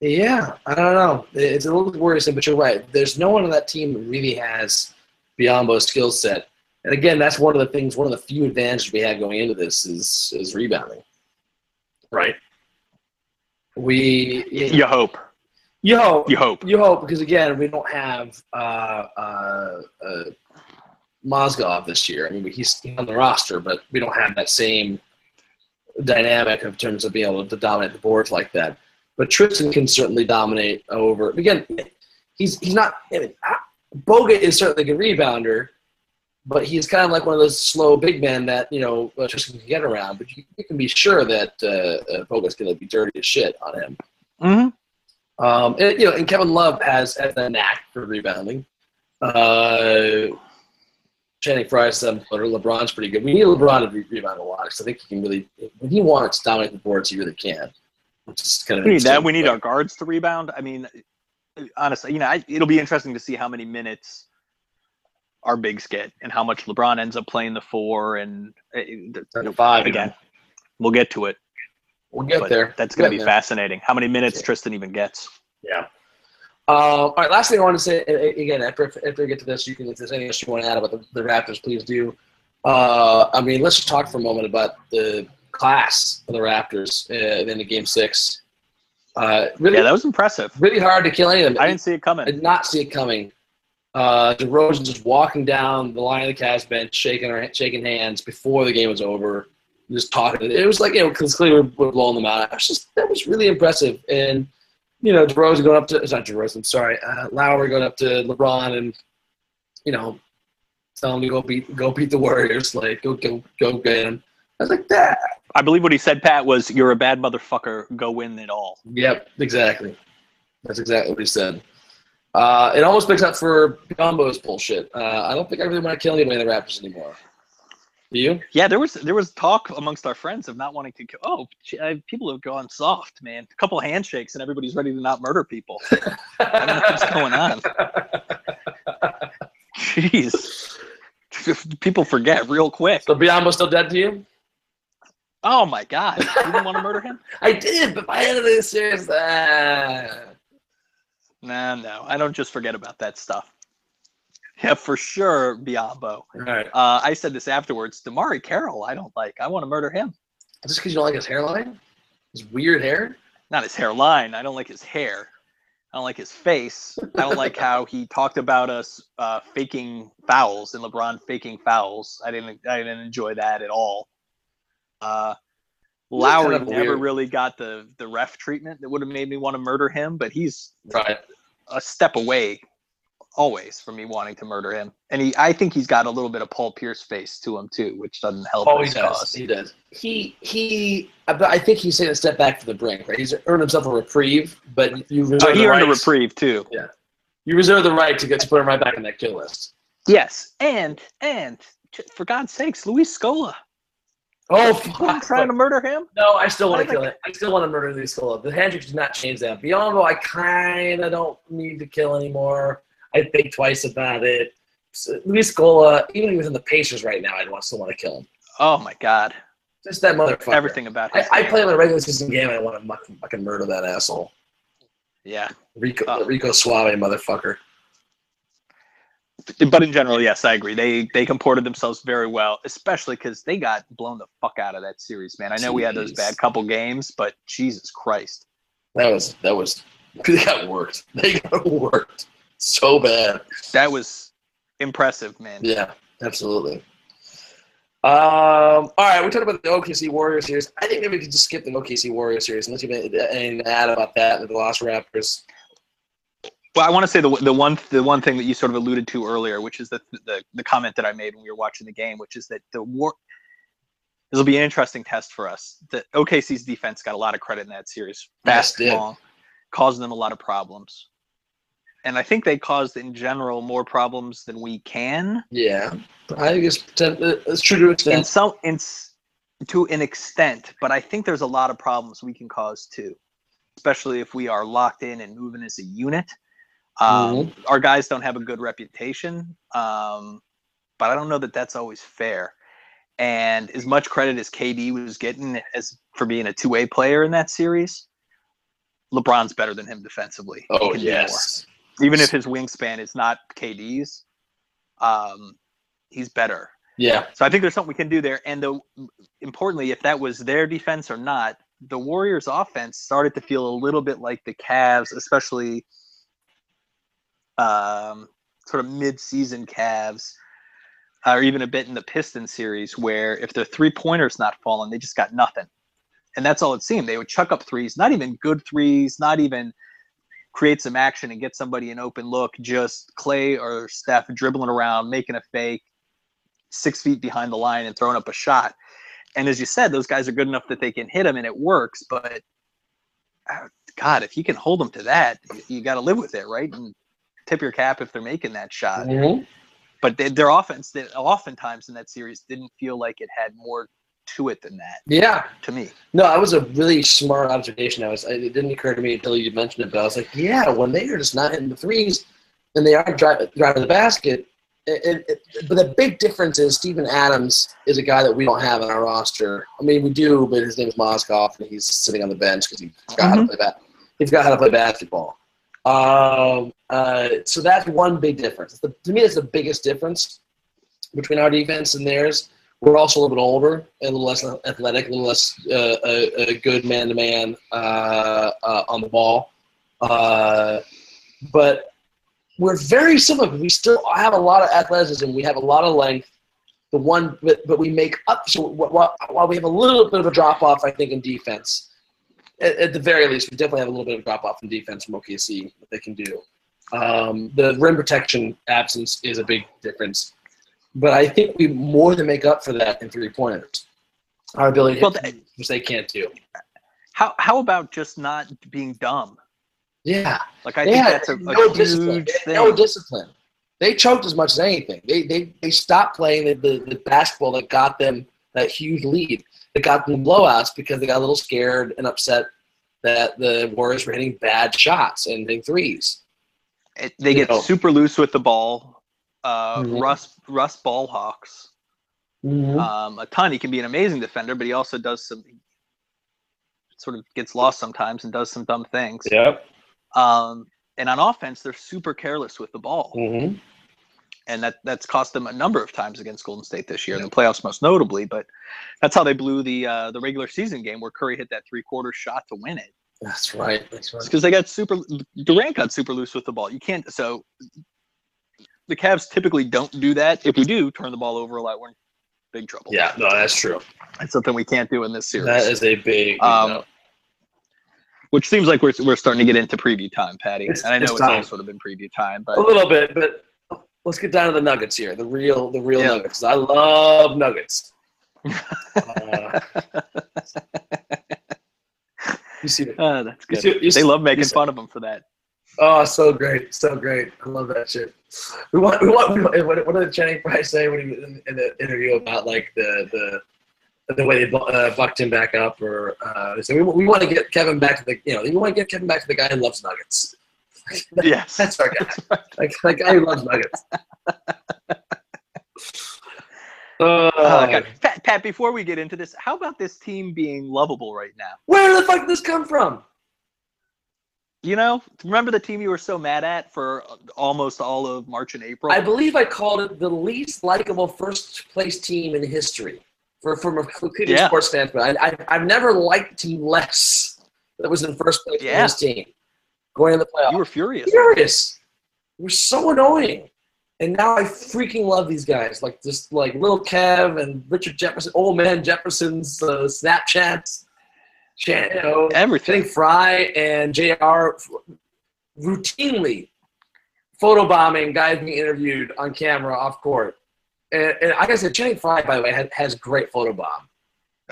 S1: Yeah, I don't know. It's a little worrisome, but you're right. There's no one on that team that really has Biyombo's skill set. And again, that's one of the things, one of the few advantages we had going into this is is rebounding. Right. We
S2: You hope.
S1: You hope
S2: You hope.
S1: you hope because again we don't have uh, uh, uh, Mozgov this year. I mean he's on the roster, but we don't have that same dynamic in terms of being able to dominate the boards like that. But Tristan can certainly dominate over. Again, he's he's not. I mean, Bogut is certainly a good rebounder, but he's kind of like one of those slow big men that you know uh, Tristan can get around. But you, you can be sure that uh, uh, Bogut's going to be dirty as shit on him.
S2: Mm-hmm.
S1: Um, and, you know, and Kevin Love has, has a knack for rebounding. Uh, Channing Frye seven footer. LeBron's pretty good. We need LeBron to re- rebound a lot because I think he can really, when he wants to dominate the boards, he really can. Which is kind of
S2: We need that. We need our guards to rebound. I mean, honestly, you know, I, it'll be interesting to see how many minutes our bigs get and how much LeBron ends up playing the four. And uh,
S1: Down five
S2: again, we'll get to it.
S1: We'll get
S2: but
S1: there.
S2: That's going to be
S1: there.
S2: fascinating. How many minutes
S1: Yeah.
S2: Tristan even gets?
S1: Yeah. Um, all right. Last thing I want to say, a- a- again, after after we get to this, you can if there's anything else you want to add about the, the Raptors, please do. Uh, I mean, let's just talk for a moment about the class of the Raptors uh, in the game six. Uh, really,
S2: Yeah, that was impressive.
S1: really hard to kill any of them.
S2: I didn't see it
S1: I
S2: coming.
S1: did not see it coming. Uh, DeRozan just walking down the line of the Cavs bench, shaking our, shaking hands before the game was over, just talking. It was like you know, because clearly we're, blowing them out. It was just that was really impressive. And you know, DeRozan going up to it's not DeRozan, I'm sorry, uh, Lowry going up to LeBron and you know, telling him to go beat go beat the Warriors, like go go go get him. I was like that.
S2: I believe what he said, Pat, was "You're a bad motherfucker. Go win it all."
S1: Yep, exactly. That's exactly what he said. Uh, it almost makes up for Gumbo's bullshit. Uh, I don't think I really want to kill anybody in the Raptors anymore. Do you?
S2: Yeah, there was there was talk amongst our friends of not wanting to. kill Oh, people have gone soft, man. A couple handshakes and everybody's ready to not murder people. I don't know what's going on. Jeez, people forget real quick.
S1: So Biyombo's still dead to you?
S2: Oh my god! You didn't want to murder him?
S1: I did, but by the end of this series, uh,
S2: Nah, no, I don't just forget about that stuff. Yeah, for sure, Biyombo.
S1: all right.
S2: Uh, I said this afterwards. DeMarre Carroll, I don't like. I want to murder him.
S1: Just because you don't like his hairline, his weird hair.
S2: Not his hairline. I don't like his hair. I don't like his face. I don't like how he talked about us uh, faking fouls and LeBron faking fouls. I didn't. I didn't enjoy that at all. Uh, Lowry
S1: kind of
S2: never
S1: weird.
S2: really got the the ref treatment that would have made me want to murder him, but he's
S1: Right.
S2: a step away always for me wanting to murder him. And he I think he's got a little bit of Paul Pierce face to him too, which doesn't help
S1: Oh, he does.
S2: cause.
S1: He does. He he. I but I think he's taking a step back from the brink. Right. He's earned himself a reprieve, but you uh, reserve
S2: Oh, he
S1: the
S2: earned a reprieve too.
S1: Yeah, You reserve the right to get to put him right back in that kill list.
S2: Yes, and and for God's sakes, Luis Scola.
S1: Oh,
S2: are trying to murder him.
S1: No, I still want to kill him. I still want to murder Luis Scola. The handshake did not change that. Biyombo, I kind of don't need to kill anymore. I think twice about it. Luis Scola, even if he was in the Pacers right now, I'd want, still want to kill him.
S2: Oh my God!
S1: Just that motherfucker.
S2: Everything about
S1: I, I play him in a regular season game. I want to muck, fucking murder that asshole.
S2: Yeah,
S1: Rico,
S2: Oh.
S1: Rico Suave, motherfucker.
S2: but in general, yes, I agree. They they comported themselves very well, especially because they got blown the fuck out of that series, man. I know we had those bad couple games, but Jesus Christ,
S1: That was that was they got worked. They got worked so bad.
S2: that was impressive, man.
S1: Yeah, absolutely. Um, all right, we talked about the OKC Warriors series. I think maybe we could just skip the OKC Warriors series unless you have anything to add about that with the Lost Raptors.
S2: Well, I want to say the the one the one thing that you sort of alluded to earlier, which is the the, the comment that I made when we were watching the game, which is that the war. This will be an interesting test for us. The OKC's defense got a lot of credit in that series, fast,
S1: did.
S2: long, causing them a lot of problems, and I think they caused in general more problems than we can.
S1: Yeah, I think it's, it's true to an
S2: In
S1: extent.
S2: some, in to an extent, but I think there's a lot of problems we can cause too, especially if we are locked in and moving as a unit. Um, Our guys don't have a good reputation, um, but I don't know that that's always fair. And as much credit as KD was getting as for being a two-way player in that series, LeBron's better than him defensively.
S1: Oh
S2: can do more
S1: yes,
S2: even if his wingspan is not KD's, um, he's better.
S1: yeah,
S2: So I think there's something we can do there. And the importantly, if that was their defense or not, the Warriors' offense started to feel a little bit like the Cavs, especially um, sort of mid-season Cavs, or even a bit in the Pistons series, where if their three-pointers not falling, they just got nothing. And that's all it seemed. They would chuck up threes, not even good threes, not even create some action and get somebody an open look. Just Klay or Steph dribbling around, making a fake, six feet behind the line and throwing up a shot. And as you said, those guys are good enough that they can hit them and it works. But uh, God, if you can hold them to that, you got to live with it, right? And tip your cap if they're making that shot.
S1: Mhm.
S2: But they, their offense, they, oftentimes in that series, didn't feel like it had more to it than that.
S1: yeah.
S2: To me,
S1: No, that was a really smart observation. I was it didn't occur to me until you mentioned it, but I was like, yeah, when they are just not hitting the threes and they are driving, driving the basket. It, it, it- but the big difference is Steven Adams is a guy that we don't have on our roster. I mean, we do, but his name is Mozgov, and he's sitting on the bench because he forgot how to play that. He forgot how to play basketball. Um, uh, so that's one big difference. The, to me, that's the biggest difference between our defense and theirs. We're also a little bit older and a little less athletic, a little less uh, a, a good man-to-man uh, uh, on the ball. Uh, but we're very similar. We still have a lot of athleticism. We have a lot of length. The one, but, but we make up. So wh- wh- while we have a little bit of a drop off, I think in defense, at, at the very least, we definitely have a little bit of drop off in defense from OKC. What they can do. Um, the rim protection absence is a big difference, but I think we more than make up for that in three pointers. Our ability
S2: Well,
S1: threes, which they can't do.
S2: how how about just not being dumb?
S1: Yeah,
S2: Like I
S1: they
S2: think
S1: had
S2: that's a, a
S1: no discipline.
S2: huge
S1: had
S2: thing.
S1: no discipline. They choked as much as anything. They they, they stopped playing the, the, the basketball that got them that huge lead. That got them blowouts because they got a little scared and upset that the Warriors were hitting bad shots and hitting threes.
S2: It- they
S1: you
S2: get
S1: know.
S2: super loose with the ball. uh,
S1: Mhm.
S2: Russ Russ Ballhawks
S1: Mhm.
S2: um, a ton. He can be an amazing defender, but he also does some sort of gets lost sometimes and does some dumb things.
S1: Yep.
S2: Um, and on offense, they're super careless with the ball,
S1: hmm
S2: and that that's cost them a number of times against Golden State this year in the playoffs, most notably. But that's how they blew the uh, the regular season game where Curry hit that three quarter shot to win it.
S1: That's right. That's right.
S2: It's because they got super Durant got super loose with the ball. You can't so the Cavs typically don't do that. If we do turn the ball over a lot, we're in big trouble.
S1: Yeah, no, that's true.
S2: That's something we can't do in this series.
S1: That is a big.
S2: Um,
S1: no.
S2: which seems like we're, we're starting to get into preview time, Patty.
S1: It's-
S2: and I know
S1: it's
S2: it's, all sort of been preview time, but
S1: a little bit, but let's get down to the Nuggets here. The real, the real
S2: Yeah.
S1: Nuggets. I love Nuggets. Uh, you see,
S2: uh, that's good.
S1: see-
S2: they
S1: see-
S2: love making fun of them for that.
S1: Oh, so great, so great. I love that shit. We want, we want. We want what, what did Channing Price say when he was in, in the interview about like the the the way they uh, bucked him back up, or uh, they said we, we want to get Kevin back to the you know we want to get Kevin back to the guy who loves Nuggets.
S2: yes.
S1: That's our guy. like that guy who loves Nuggets. Uh,
S2: Oh. Pat, Pat, before we get into this, how about this team being lovable right now?
S1: Where the fuck did this come from?
S2: You know, remember the team you were so mad at for almost all of March and April?
S1: I believe I called it the least likable first place team in history for from a Cleveland
S2: Yeah.
S1: sports standpoint. I, I, I've never liked a team less that was in first place
S2: Yeah.
S1: in this team going in the playoffs.
S2: you were furious.
S1: furious. It was so annoying. And now I freaking love these guys, like just like little Kev and Richard Jefferson, old man Jefferson's uh, Snapchats, Chan, you know, I
S2: Everything.
S1: think Frye and Jr. routinely photobombing guys being interviewed on camera off court. And, and like I said, Channing Frye, by the way, has, has great photobomb.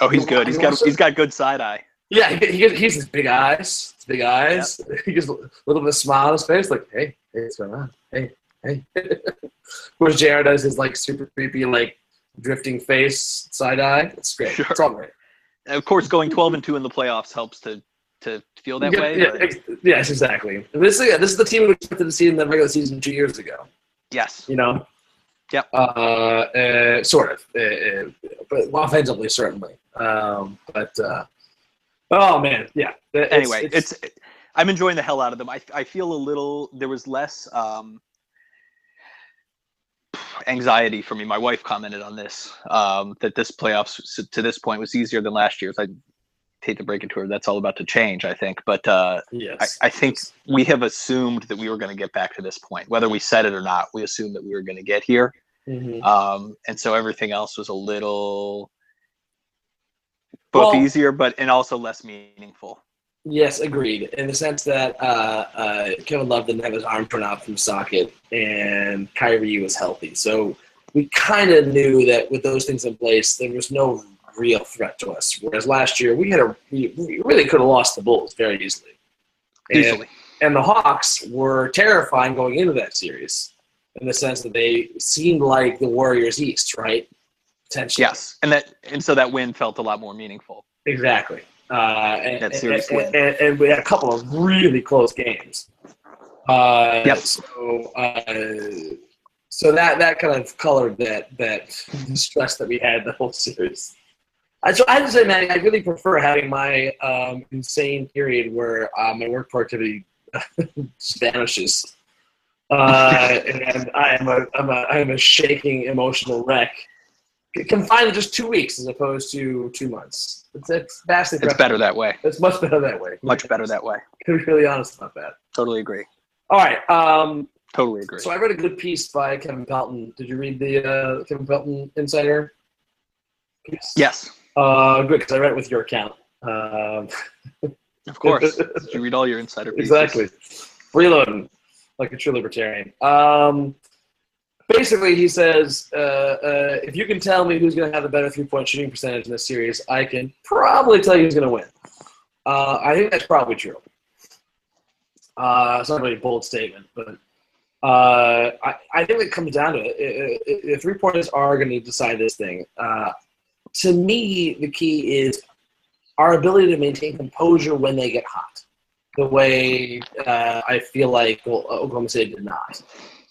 S2: Oh, he's good. He's got he's got good side eye.
S1: Yeah, he, he, he's his big eyes, his big eyes. He gets a little bit of smile on his face, like, hey, hey, what's going on? Hey, hey. Whereas JR does his like super creepy, like drifting face side eye. It's great.
S2: Sure.
S1: It's all great.
S2: Of course, going twelve and two in the playoffs helps to to feel that
S1: Yeah,
S2: way.
S1: yeah, ex- yes, exactly. This is yeah, this is the team we expected to see in the regular season two years ago.
S2: yes.
S1: You know.
S2: Yep.
S1: Uh, uh sort of, uh, uh, but offensively certainly. Um, but uh, oh man, yeah. It's-
S2: anyway, it's, I'm enjoying the hell out of them. I I feel a little there was less um anxiety for me. My wife commented on this um that this playoffs to this point was easier than last year's. I hate to break it to her. That's all about to change, I think. But uh I,
S1: yes.
S2: I think we have assumed that we were going to get back to this point, whether we said it or not. We assumed that we were going to get here,
S1: Mhm.
S2: um, and so everything else was a little both
S1: Well-
S2: easier, but and also less meaningful.
S1: Yes, agreed. In the sense that uh, uh, Kevin Love didn't have his arm torn out from socket, and Kyrie was healthy. So we kind of knew that with those things in place, there was no real threat to us. Whereas last year, we had a we, we really could have lost the Bulls very easily. And,
S2: Easily.
S1: and the Hawks were terrifying going into that series, in the sense that they seemed like the Warriors East, right? Potentially.
S2: Yes, and that and so that win felt a lot more meaningful.
S1: Exactly. Uh, and,
S2: That series
S1: and, and, and we had a couple of really close games. Uh,
S2: Yep.
S1: So, uh, so that that kind of colored that that stress that we had the whole series. I, so I have to say, man, I really prefer having my um, insane period where uh, my work productivity vanishes, uh, and I am a I'm a I am a shaking emotional wreck confined to just two weeks as opposed to two months. It's, it's vastly
S2: It's better that way.
S1: It's much better that way.
S2: Much better that way.
S1: To be really honest about that.
S2: Totally agree.
S1: All right. Um,
S2: Totally agree.
S1: so I read a good piece by Kevin Pelton. Did you read the uh, Kevin Pelton Insider piece?
S2: yes,
S1: Uh, good, because I read it with your account. Um,
S2: of course. Did you read all your insider pieces?
S1: exactly. Freeloading, like a true libertarian. Um, basically, he says, uh, uh, if you can tell me who's going to have the better three-point shooting percentage in this series, I can probably tell you who's going to win. Uh, I think that's probably true. Uh, it's not really a bold statement, but uh, I, I think it comes down to it. I- I- The three-pointers are going to decide this thing. Uh, to me, the key is our ability to maintain composure when they get hot the way I feel like Oklahoma City did not.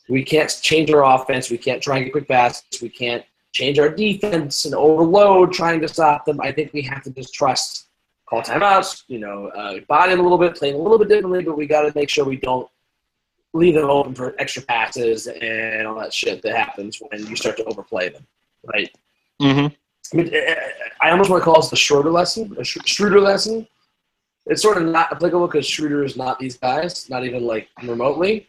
S1: We can't change our offense. We can't try and get quick passes. We can't change our defense and overload trying to stop them. I think we have to just trust, call timeouts, you know, uh, body them a little bit, playing a little bit differently, but we got to make sure we don't leave them open for extra passes and all that shit that happens when you start to overplay them, right?
S2: Mm-hmm.
S1: I mean, I almost want to call this the Schroeder lesson, a Schroeder lesson. It's sort of not applicable because Schroeder is not these guys, not even like remotely.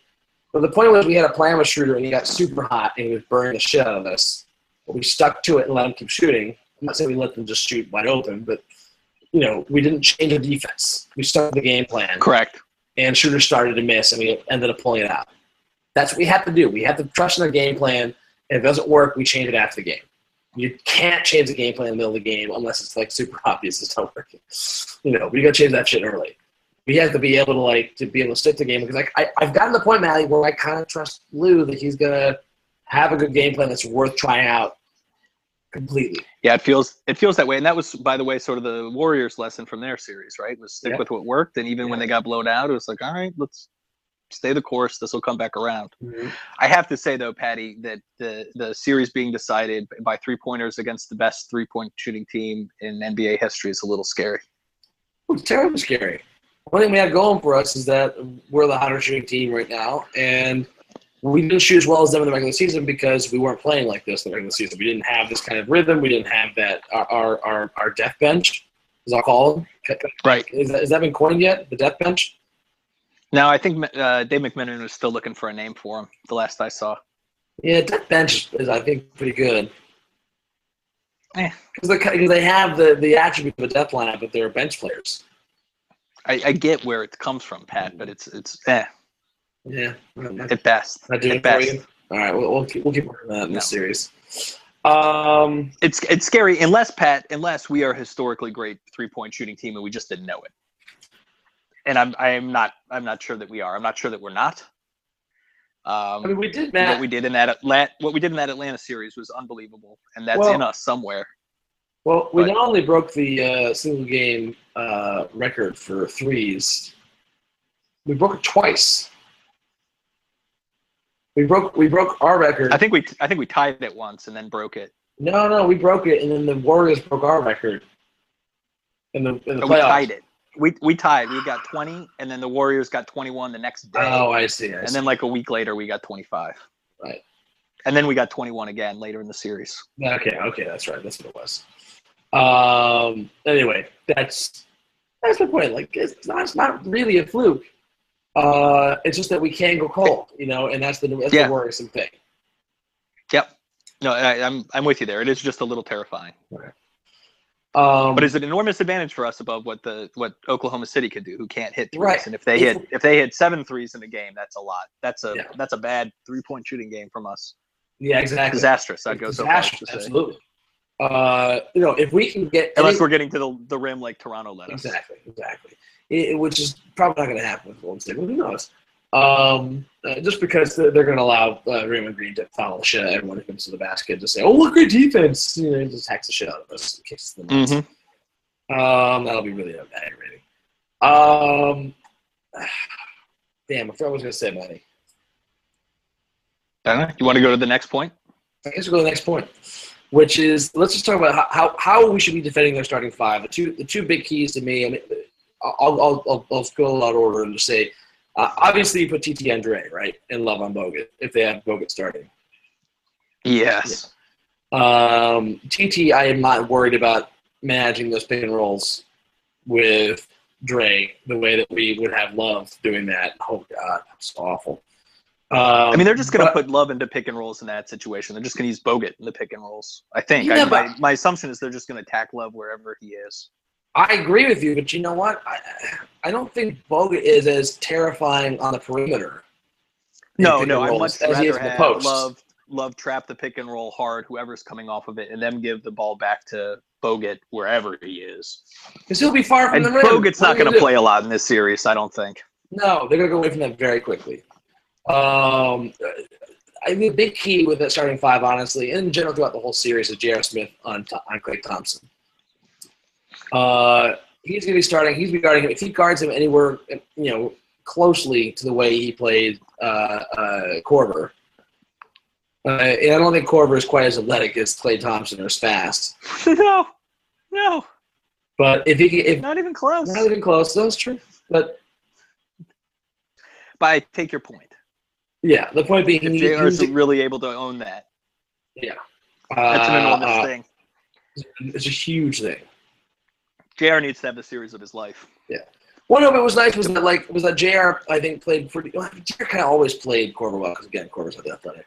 S1: But the point was we had a plan with Schroeder and he got super hot and he was burning the shit out of us. But we stuck to it and let him keep shooting. I'm not saying we let them just shoot wide open, but you know, we didn't change the defense. We stuck to the game plan.
S2: Correct.
S1: And Schroeder started to miss and we ended up pulling it out. That's what we have to do. We have to trust in our game plan. And If it doesn't work, we change it after the game. You can't change the game plan in the middle of the game unless it's like super obvious it's not working. You know, we got to change that shit early. We have to be able to like to be able to stick to the game because like I, I've gotten to the point, Matty, where I kind of trust Lue that he's gonna have a good game plan that's worth trying out completely.
S2: Yeah, it feels it feels that way, and that was, by the way, sort of the Warriors' lesson from their series, right? Was stick
S1: Yeah.
S2: with what worked, and even when they got blown out, it was like, all right, let's stay the course. This will come back around.
S1: Mm-hmm.
S2: I have to say though, Patty, that the the series being decided by three pointers against the best three point shooting team in NBA history is a little scary.
S1: It's terribly scary. One thing we have going for us is that we're the hotter shooting team right now, and we didn't shoot as well as them in the regular season because we weren't playing like this in the regular season. We didn't have this kind of rhythm. We didn't have that our our our, death bench, as I'll call it.
S2: Right.
S1: Is that, has that been coined yet? The death bench?
S2: Now, I think uh, Dave McMenamin was still looking for a name for him. The last I saw.
S1: Yeah, death bench is I think pretty good.
S2: Eh.
S1: Because they have the, the attribute of a death lineup, but they're bench players.
S2: I, I get where it comes from, Pat, but it's it's eh,
S1: Yeah,
S2: at best.
S1: not doing
S2: At best.
S1: you. All right, we'll, we'll keep we'll keep working on that in this
S2: No.
S1: series. Um,
S2: It's it's scary unless Pat, unless we are a historically great three point shooting team and we just didn't know it. And I'm I'm not I'm not sure that we are. I'm not sure that we're not. Um,
S1: I mean, we did,
S2: that.
S1: what
S2: we did in that Atla- what we did in that Atlanta series was unbelievable, and that's
S1: Well-
S2: in us somewhere.
S1: Well, we
S2: But-
S1: not only broke the uh, single game uh, record for threes, we broke it twice. We broke we broke our record.
S2: I think we I think we tied it once and then broke it.
S1: no, no, we broke it, and then the Warriors broke our record in the in the
S2: But we tied it. We we tied. We got 20, and then the Warriors got 21 the next day.
S1: Oh, I see. I
S2: and
S1: see.
S2: then like a week later, we got 25.
S1: Right.
S2: And then we got 21 again later in the series.
S1: Okay, okay, that's right. That's what it was. Um. Anyway, that's that's the point. Like, it's not, it's not really a fluke. Uh, it's just that we can go cold, you know, and that's the that's
S2: Yeah.
S1: the worrisome thing.
S2: Yep. No, I, I'm I'm with you there. It is just a little terrifying,
S1: Um,
S2: but it's an enormous advantage for us above what the what Oklahoma City could do, who can't hit threes.
S1: Right.
S2: And if they hit if they hit seven threes in a game, that's a lot. That's a
S1: Yeah.
S2: that's a bad three point shooting game from us.
S1: yeah, exactly.
S2: Disastrous. I'd go so far as
S1: Disastrous,
S2: to say.
S1: absolutely. Uh, you know, if we can get
S2: Unless
S1: any-
S2: we're getting to the, the rim like Toronto let us.
S1: exactly, exactly, it, it- which is probably not going to happen with Golden State. But who knows? Um, uh, just because they're, they're going to allow uh, Draymond Green to foul the shit out everyone who comes to the basket to say, "Oh, look, great defense!" You know, he just hacks the shit out of us, kicks the nuts.
S2: Mhm.
S1: Um, that'll be really aggravating. Um, damn, I forgot what I was going to say, Manny.
S2: Uh, You want to go to the next point?
S1: I guess we'll go to the next point, which is let's just talk about how, how, we should be defending their starting five. The two the two big keys to me. I mean, I'll I'll I'll, I'll go out order and just say, uh, obviously you put TT Andre right and love on Bogut if they have Bogut starting.
S2: Yes.
S1: Um, TT, I am not worried about managing those pick and rolls with Dre the way that we would have Love doing that. Oh God, that's awful. Um,
S2: I mean, they're just going to put Love into pick and rolls in that situation. They're just going to use Bogut in the pick and rolls. I think.
S1: Yeah,
S2: I, my, my assumption is they're just going to attack Love wherever he is.
S1: I agree with you, but you know what? I, I don't think Bogut is as terrifying on the perimeter.
S2: No, no, I'd much
S1: as he is
S2: rather
S1: the
S2: have
S1: post.
S2: Love Love trap the pick and roll hard, whoever's coming off of it, and then give the ball back to Bogut wherever he is.
S1: Because he'll be far from
S2: And
S1: the rim.
S2: Bogut's
S1: What
S2: not going to play a lot in this series, I don't think.
S1: No, they're going to go away from that very quickly. Um, I think the big key with that starting five, honestly, and in general throughout the whole series, is J.R. Smith on on Klay Thompson. Uh, he's going to be starting. He's be guarding him. If he guards him anywhere, you know, closely to the way he played uh, uh, Korver, Uh, and I don't think Korver is quite as athletic as Klay Thompson or as fast.
S2: no, no,
S1: But if he if
S2: not even close.
S1: not even close, that's true. But
S2: But I take your point.
S1: Yeah, the point being,
S2: If JR is really able to own that,
S1: yeah,
S2: that's an enormous
S1: Uh,
S2: thing.
S1: It's a huge thing.
S2: JR needs to have the series of his life. Yeah.
S1: One of it was nice was that like was that Jr. I think played pretty. Well, Jr. kind of always played Korver well because again Korver's not athletic.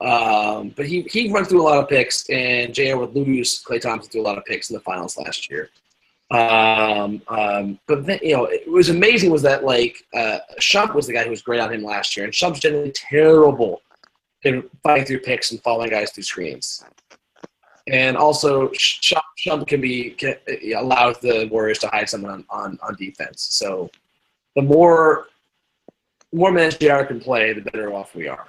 S1: Um, but he he runs through a lot of picks, and Jr. would lose Klay Thompson through a lot of picks in the finals last year. Um, um, but then, you know, it was amazing was that like uh, Shump was the guy who was great on him last year, and Shump's generally terrible in fighting through picks and following guys through screens. And also, Shump, Shump can be can, allows the Warriors to hide someone on, on, on defense. So, the more the more minutes JR can play, the better off we are.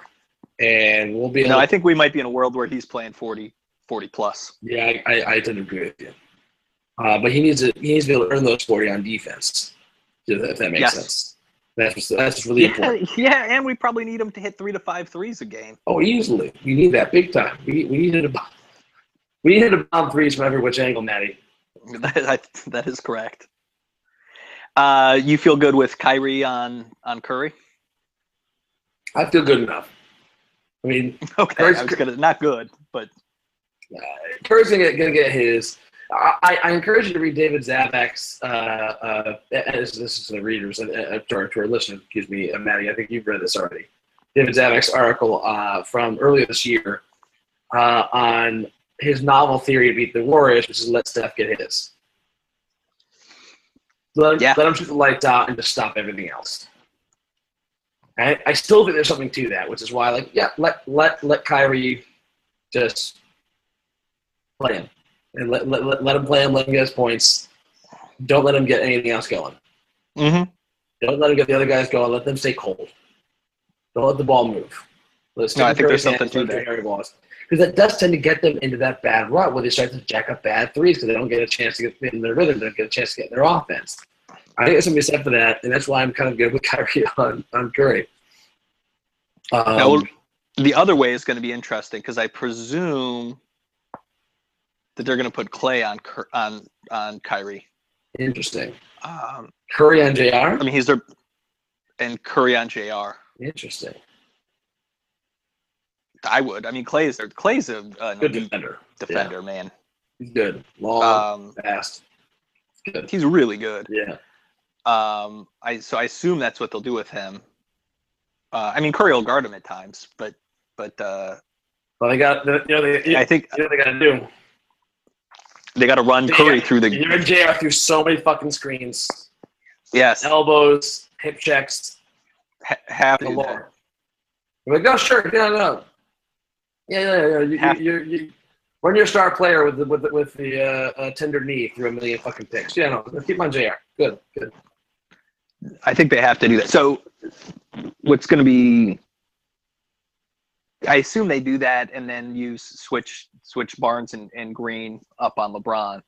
S1: And we'll be.
S2: No, I think we might be in a world where he's playing 40, 40 plus.
S1: Yeah, I, I, I to agree with you. Uh, but he needs to he needs to be able to earn those forty on defense. If that makes
S2: Yes.
S1: sense. That's that's really
S2: Yeah,
S1: important.
S2: yeah, and we probably need him to hit three to five threes a game.
S1: Oh, easily. We need that big time. We we needed a we needed a bomb threes from every which angle, Matty.
S2: that, that is correct. Uh, you feel good with Kyrie on on Curry?
S1: I feel good enough. I mean,
S2: Okay,
S1: Curry's-
S2: I was gonna not good, but
S1: uh, Curry's gonna get, gonna get his. I, I encourage you to read David Zavac's. Uh, uh, as this is to the readers, uh, uh, to, our, to our listeners, excuse me, uh, Matty. I think you've read this already. David Zavac's article uh, from earlier this year uh, on his novel theory to beat the Warriors, which is let Steph get his. Let him,
S2: Yeah.
S1: let him shoot the lights out and just stop everything else. I, I still think there's something to that, which is why, like, yeah, let let let Kyrie just play him and let, let, let, let him play him, let him get his points. Don't let him get anything else going.
S2: mm-hmm.
S1: Don't let him get the other guys going. Let them stay cold. Don't let the ball move. Let's
S2: No, I think there's something to that.
S1: Because that does tend to get them into that bad rut where they start to jack up bad threes because they don't get a chance to get in their rhythm. They don't get a chance to get in their offense. I think there's something to be said for that, and that's why I'm kind of good with Kyrie on, on Curry. Um,
S2: Now, the other way is going to be interesting because I presume that they're going to put Klay on on on Kyrie.
S1: interesting.
S2: Um,
S1: Curry on JR?
S2: I mean, he's their and Curry on Jr.
S1: Interesting.
S2: I would. I mean, Klay's their Klay's a, an
S1: Good defender.
S2: defender, man.
S1: He's good. Long,
S2: Um,
S1: fast. Good.
S2: he's really good.
S1: Yeah.
S2: Um, I so I assume that's what they'll do with him. Uh, I mean, Curry will guard him at times, but but uh,
S1: Well, they got the, you know they,
S2: I think
S1: you know what they got to do.
S2: They got to run Curry through the
S1: You're in JR through so many fucking screens,
S2: yes
S1: elbows, hip checks,
S2: ha- have to do that.
S1: galore. You're like, oh sure, yeah, no, yeah, yeah, yeah. You,
S2: Half-
S1: you, you, you, run your star player with the with the, with the uh, uh, tender knee through a million fucking picks. Yeah, no, let's keep on Jr. Good, good.
S2: I think they have to do that. So what's going to be? I assume they do that and then use switch switch Barnes and, and Green up on LeBron.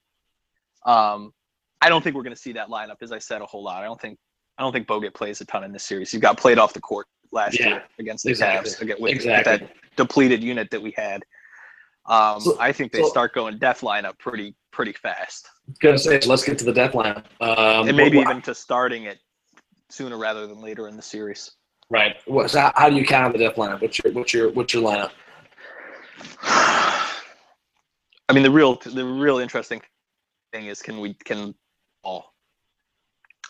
S2: Um, I don't think we're going to see that lineup, as I said, a whole lot. I don't think I don't think Bogut plays a ton in this series. He got played off the court last
S1: Yeah,
S2: year against the
S1: exactly.
S2: Cavs again, with,
S1: Exactly.
S2: that depleted unit that we had. Um,
S1: So-
S2: I think they
S1: so-
S2: start going def lineup pretty pretty fast,
S1: Gonna say, let's get to the death line. Um,
S2: and maybe
S1: what-
S2: even to starting it sooner rather than later in the series.
S1: Right. How, how do you count on the death line? What's your what's your what's your lineup?
S2: I mean, the real the real interesting thing is can we can all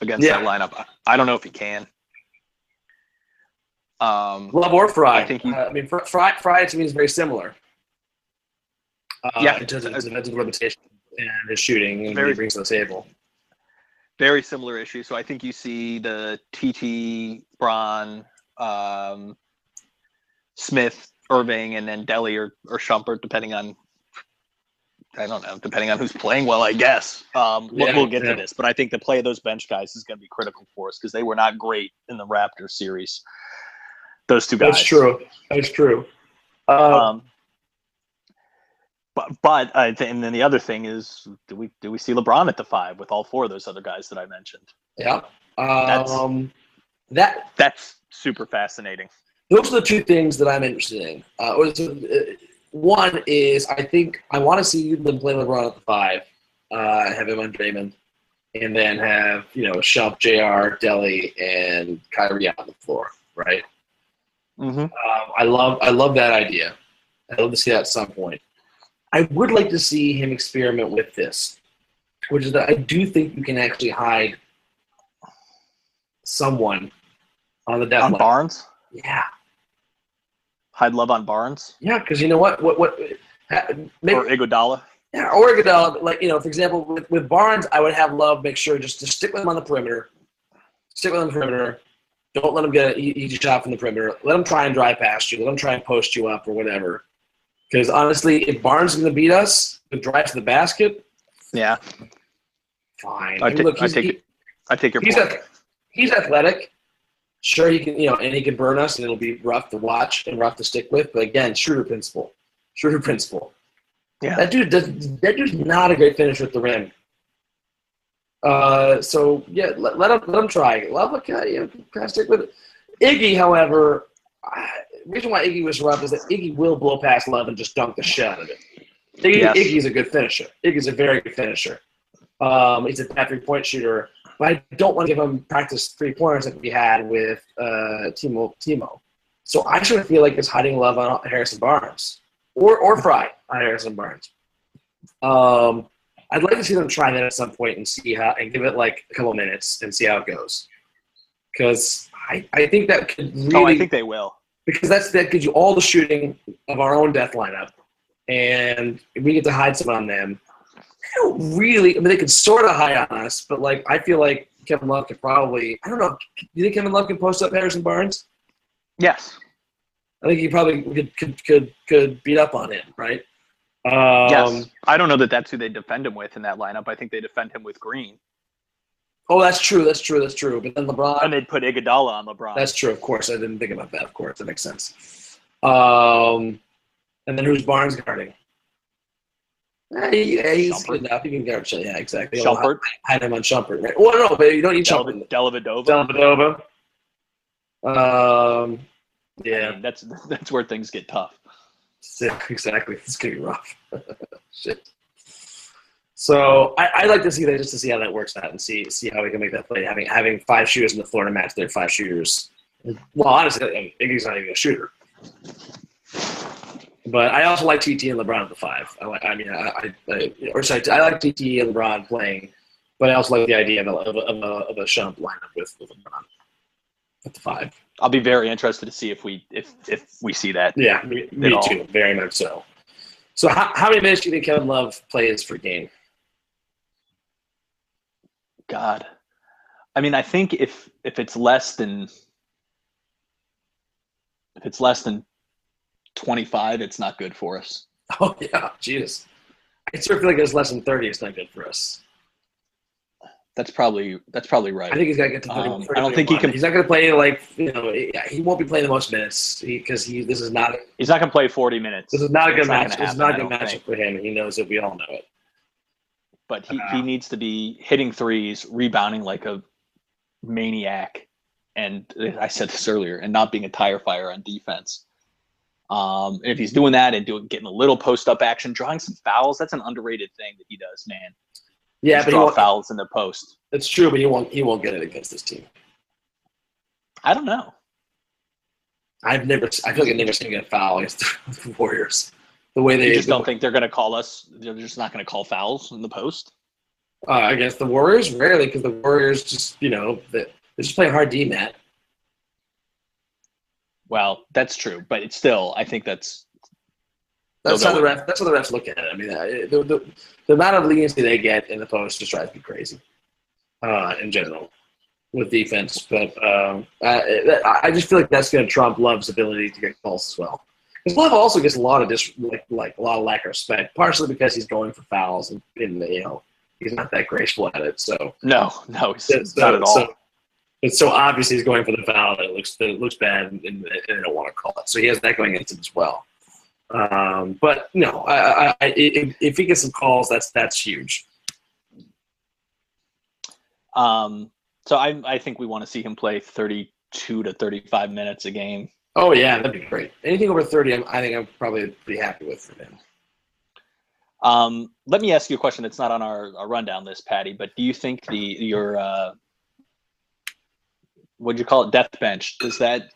S2: against
S1: Yeah.
S2: that lineup? I, I don't know if he can. Um,
S1: Love or Frye?
S2: I think he-
S1: Uh, I mean, Frye, Frye, Frye to me is very similar. Uh,
S2: Yeah.
S1: in terms of his defensive limitation and his shooting and
S2: Very-
S1: he brings to the table.
S2: Very similar issue. So I think you see the TT, Braun, um, Smith, Irving, and then Delly or, or Shumpert, depending on I don't know, depending on who's playing well, I guess. Um, we'll-
S1: Yeah,
S2: we'll get
S1: yeah.
S2: to this, but I think the play of those bench guys is going to be critical for us because they were not great in the Raptor series. Those two guys.
S1: That's true. That's true. Uh,
S2: Um, but but uh, and then the other thing is, do we do we see LeBron at the five with all four of those other guys that I mentioned?
S1: yeah.
S2: that's-
S1: Um, that
S2: That's super fascinating.
S1: those are the two things that I'm interested in. Uh, uh, one is I think I want to see them play LeBron at the five, uh, have him on Draymond, and then have you know Shump, Jr., Delly, and Kyrie on the floor, right?
S2: Mm-hmm.
S1: Um, I love I love that idea. I'd love to see that at some point. I would like to see him experiment with this, which is that I do think you can actually hide someone on the death
S2: On
S1: line.
S2: Barnes,
S1: Yeah,
S2: hide love on Barnes
S1: yeah, because you know what? What what? ha- Maybe,
S2: or Iguodala.
S1: yeah, or Iguodala, like you know, for example, with, with Barnes, I would have Love make sure just to stick with him on the perimeter, stick with him on the perimeter. Don't let him get e- easy shot from the perimeter. Let him try and drive past you. Let him try and post you up or whatever. Because honestly, if Barnes is going to beat us with drive to the basket,
S2: Yeah,
S1: fine.
S2: I, take
S1: look,
S2: I take
S1: he-
S2: it. I take your
S1: he's
S2: point.
S1: ath- he's athletic. Sure, he can, you know, and he can burn us, and it'll be rough to watch and rough to stick with. But again, shooter principle, shooter principle.
S2: Yeah.
S1: that dude does. That dude's not a great finisher at the rim. Uh, so yeah, let, let him let him try. Love it, you know, kind of stick with it. Iggy, however, I, the reason why Iggy was rough is that Iggy will blow past Love and just dunk the shit out of it. Iggy,
S2: Yes.
S1: Iggy's a good finisher. Iggy's a very good finisher. Um, he's a bad three point shooter, but I don't want to give him practice three pointers that we had with uh, Timo. Timo. So I sort of feel like it's hiding love on Harrison Barnes or or Frye on Harrison Barnes. Um, I'd like to see them try that at some point and see how and give it like a couple minutes and see how it goes. Because I, I think that could really
S2: oh, I think they will.
S1: Because that's that gives you all the shooting of our own death lineup, and we get to hide some on them. I don't really. I mean, they could sort of hide on us, but like I feel like Kevin Love could probably. I don't know. Do you think Kevin Love can post up Harrison Barnes?
S2: Yes.
S1: I think he probably could could could, could beat up on him, right? Um,
S2: Yes. I don't know that that's who they defend him with in that lineup. I think they defend him with Green,
S1: Oh, that's true. That's true. That's true. But then LeBron.
S2: and they'd put Iguodala on LeBron.
S1: That's true. Of course, I didn't think about that. Of course, that makes sense. Um, and then who's Barnes guarding? Eh, he- eh, he's
S2: Shumpert.
S1: good enough. He can guard. Yeah, exactly.
S2: Shumpert,
S1: Hide him on Shumpert, right? Well, no, but you don't need Shumpert.
S2: Del- Dellavedova.
S1: Dellavedova. Um,
S2: I
S1: yeah,
S2: mean, that's that's where things get tough.
S1: sick. Exactly. It's gonna be rough. Shit. So I, I'd like to see that just to see how that works out and see see how we can make that play. Having having five shooters in the floor to match their five shooters. Well, honestly, I mean, Iggy's not even a shooter. But I also like TT and LeBron at the five. I like. I mean, I, I, I or sorry, I like TT and LeBron playing, but I also like the idea of a of a, of a, of a Shump lineup with, with LeBron at the five.
S2: I'll be very interested to see if we if if we see that.
S1: Yeah, me, me too. Very much so. So, how, how many minutes do you think Kevin Love plays per game?
S2: God, I mean, I think if if it's less than if it's less than twenty five, it's not good for us.
S1: Oh yeah, Jesus. I sort of feel like it's less than thirty. It's not good for us.
S2: That's probably that's probably right.
S1: I think he's got to get to 30,
S2: Um,
S1: 30,
S2: I don't think he can-
S1: He's not going to play like you know. He won't be playing the most minutes because he, This is not.
S2: He's not going to play forty minutes.
S1: This is not a good
S2: It's not
S1: match.
S2: gonna
S1: not a good
S2: I don't
S1: matchup
S2: think.
S1: for him, he knows it. We all know it.
S2: But he,
S1: Uh,
S2: he needs to be hitting threes, rebounding like a maniac, and I said this earlier, and not being a tire fire on defense. Um, and if he's doing that and doing getting a little post up action, drawing some fouls, that's an underrated thing that he does, man.
S1: Yeah,
S2: Just
S1: but
S2: draw
S1: won't,
S2: fouls in the post.
S1: it's true. But he won't. He won't get it against this team.
S2: I don't know.
S1: I've never. I feel like I've never seen him get a foul against the Warriors. The way they
S2: You just don't think they're going to call us. They're just not going to call fouls in the post.
S1: uh, against the Warriors rarely because the Warriors just you know they, just play hard D mat.
S2: Well, that's true, but it's still. I think that's
S1: That's how the ref. That's how the refs look at it. I mean, uh, the, the, the amount of leniency they get in the post just drives me crazy. Uh, in general, with defense, but um, I, I just feel like that's going to trump Love's ability to get calls as well. Because Love also gets a lot of dis, like, like a lot of lack of respect, partially because he's going for fouls and, and you know he's not that graceful at it. So
S2: no, no, it's,
S1: so-
S2: not at all.
S1: So, it's so obvious he's going for the foul that it looks that it looks bad and, and they don't want to call it. So he has that going against him as well. Um, but no, I, I, I, if, if he gets some calls, that's that's huge.
S2: Um, so I I think we want to see him play 32 to 35 minutes a game.
S1: Oh yeah, that'd be great. Anything over thirty, I'm, I think I'm probably pretty happy with for.
S2: Um, let me ask you a question that's not on our, our rundown list, Patty. But do you think the your uh, what'd you call it, death bench? Does that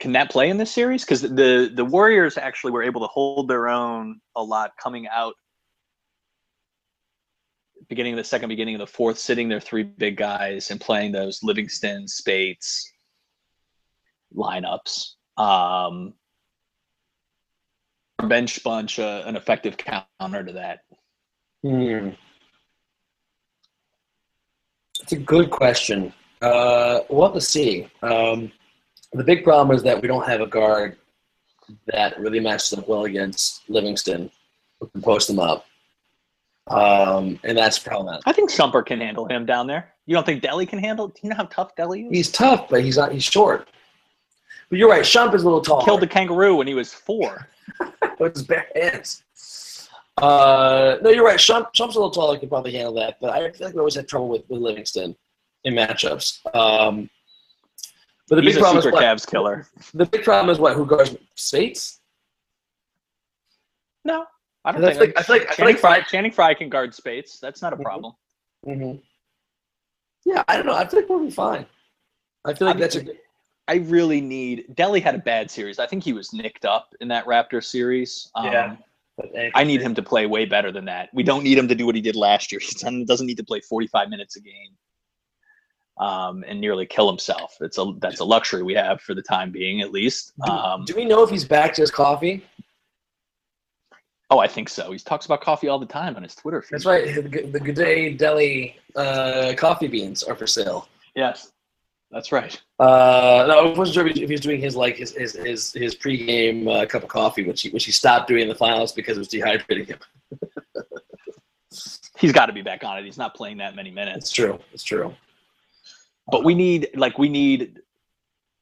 S2: can that play in this series? Because the the Warriors actually were able to hold their own a lot coming out beginning of the second, beginning of the fourth, sitting their three big guys and playing those Livingston, Speights lineups. Um, bench bunch, uh, an effective counter to that.
S1: Hmm. It's a good question. Uh, we'll have to see. Um, the big problem is that we don't have a guard that really matches up well against Livingston. We can post them up. Um, and that's problematic.
S2: I think Shumpert can handle him down there. You don't think Delly can handle? Do you know how tough Delly is?
S1: He's tough, but he's not. He's short. But you're right. Shump is a little tall.
S2: Killed the kangaroo when he was four.
S1: with his bare hands. Uh, no, you're right. Shump, Shump's a little taller. He could probably handle that. But I feel like we always had trouble with, with Livingston in matchups. Um, but the
S2: He's
S1: big problem is what?
S2: Cavs killer.
S1: The big problem is what? Who guards Speights?
S2: No, I don't think.
S1: like- I feel like- I
S2: Channing,
S1: like-
S2: Frye, Channing Frye can guard Speights. That's not a
S1: Mhm.
S2: problem.
S1: Mm-hmm. Yeah, I don't know. I feel like we'll be fine. I feel like
S2: I
S1: that's a good.
S2: I really need. Delly had a bad series. I think he was nicked up in that Raptor series. Um,
S1: Yeah.
S2: I need him to play way better than that. We don't need him to do what he did last year. He doesn't need to play 45 minutes a game um, and nearly kill himself. It's a that's a luxury we have for the time being, at least.
S1: Do,
S2: Um,
S1: do we know if he's back to his coffee?
S2: oh, I think so. He talks about coffee all the time on his Twitter feed.
S1: That's right. The, the Good Day Deli uh, coffee beans are for sale.
S2: Yes, that's right.
S1: Uh, no, I wasn't sure if he- was doing his like his his his, his pregame uh, cup of coffee, which he which he stopped doing in the finals because it was dehydrating him.
S2: He's got to be back on it. He's not playing that many minutes.
S1: It's true. It's true.
S2: but we need like we need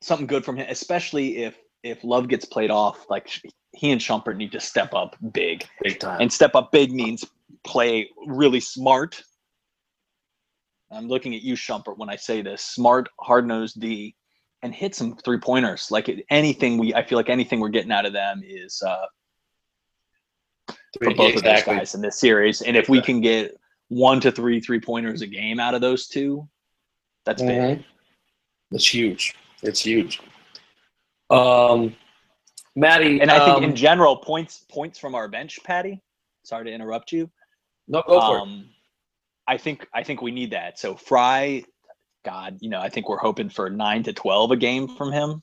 S2: something good from him, especially if if Love gets played off. Like he and Shumpert need to step up big,
S1: Big time.
S2: and step up big means play really smart. I'm looking at you, Shumpert, when I say this: smart, hard nosed D, and hit some three pointers. Like anything we, I feel like anything we're getting out of them is uh, for both of those guys in this series. And if we can get one to three three pointers a game out of those two, that's big.
S1: Mhm. It's huge. It's huge. Um, Matty,
S2: And I think
S1: um,
S2: in general, points points from our bench, Patty. Sorry to interrupt you.
S1: no, go for it.
S2: Um, I think I think we need that. So Frye, God, you know, I think we're hoping for nine to twelve a game from him,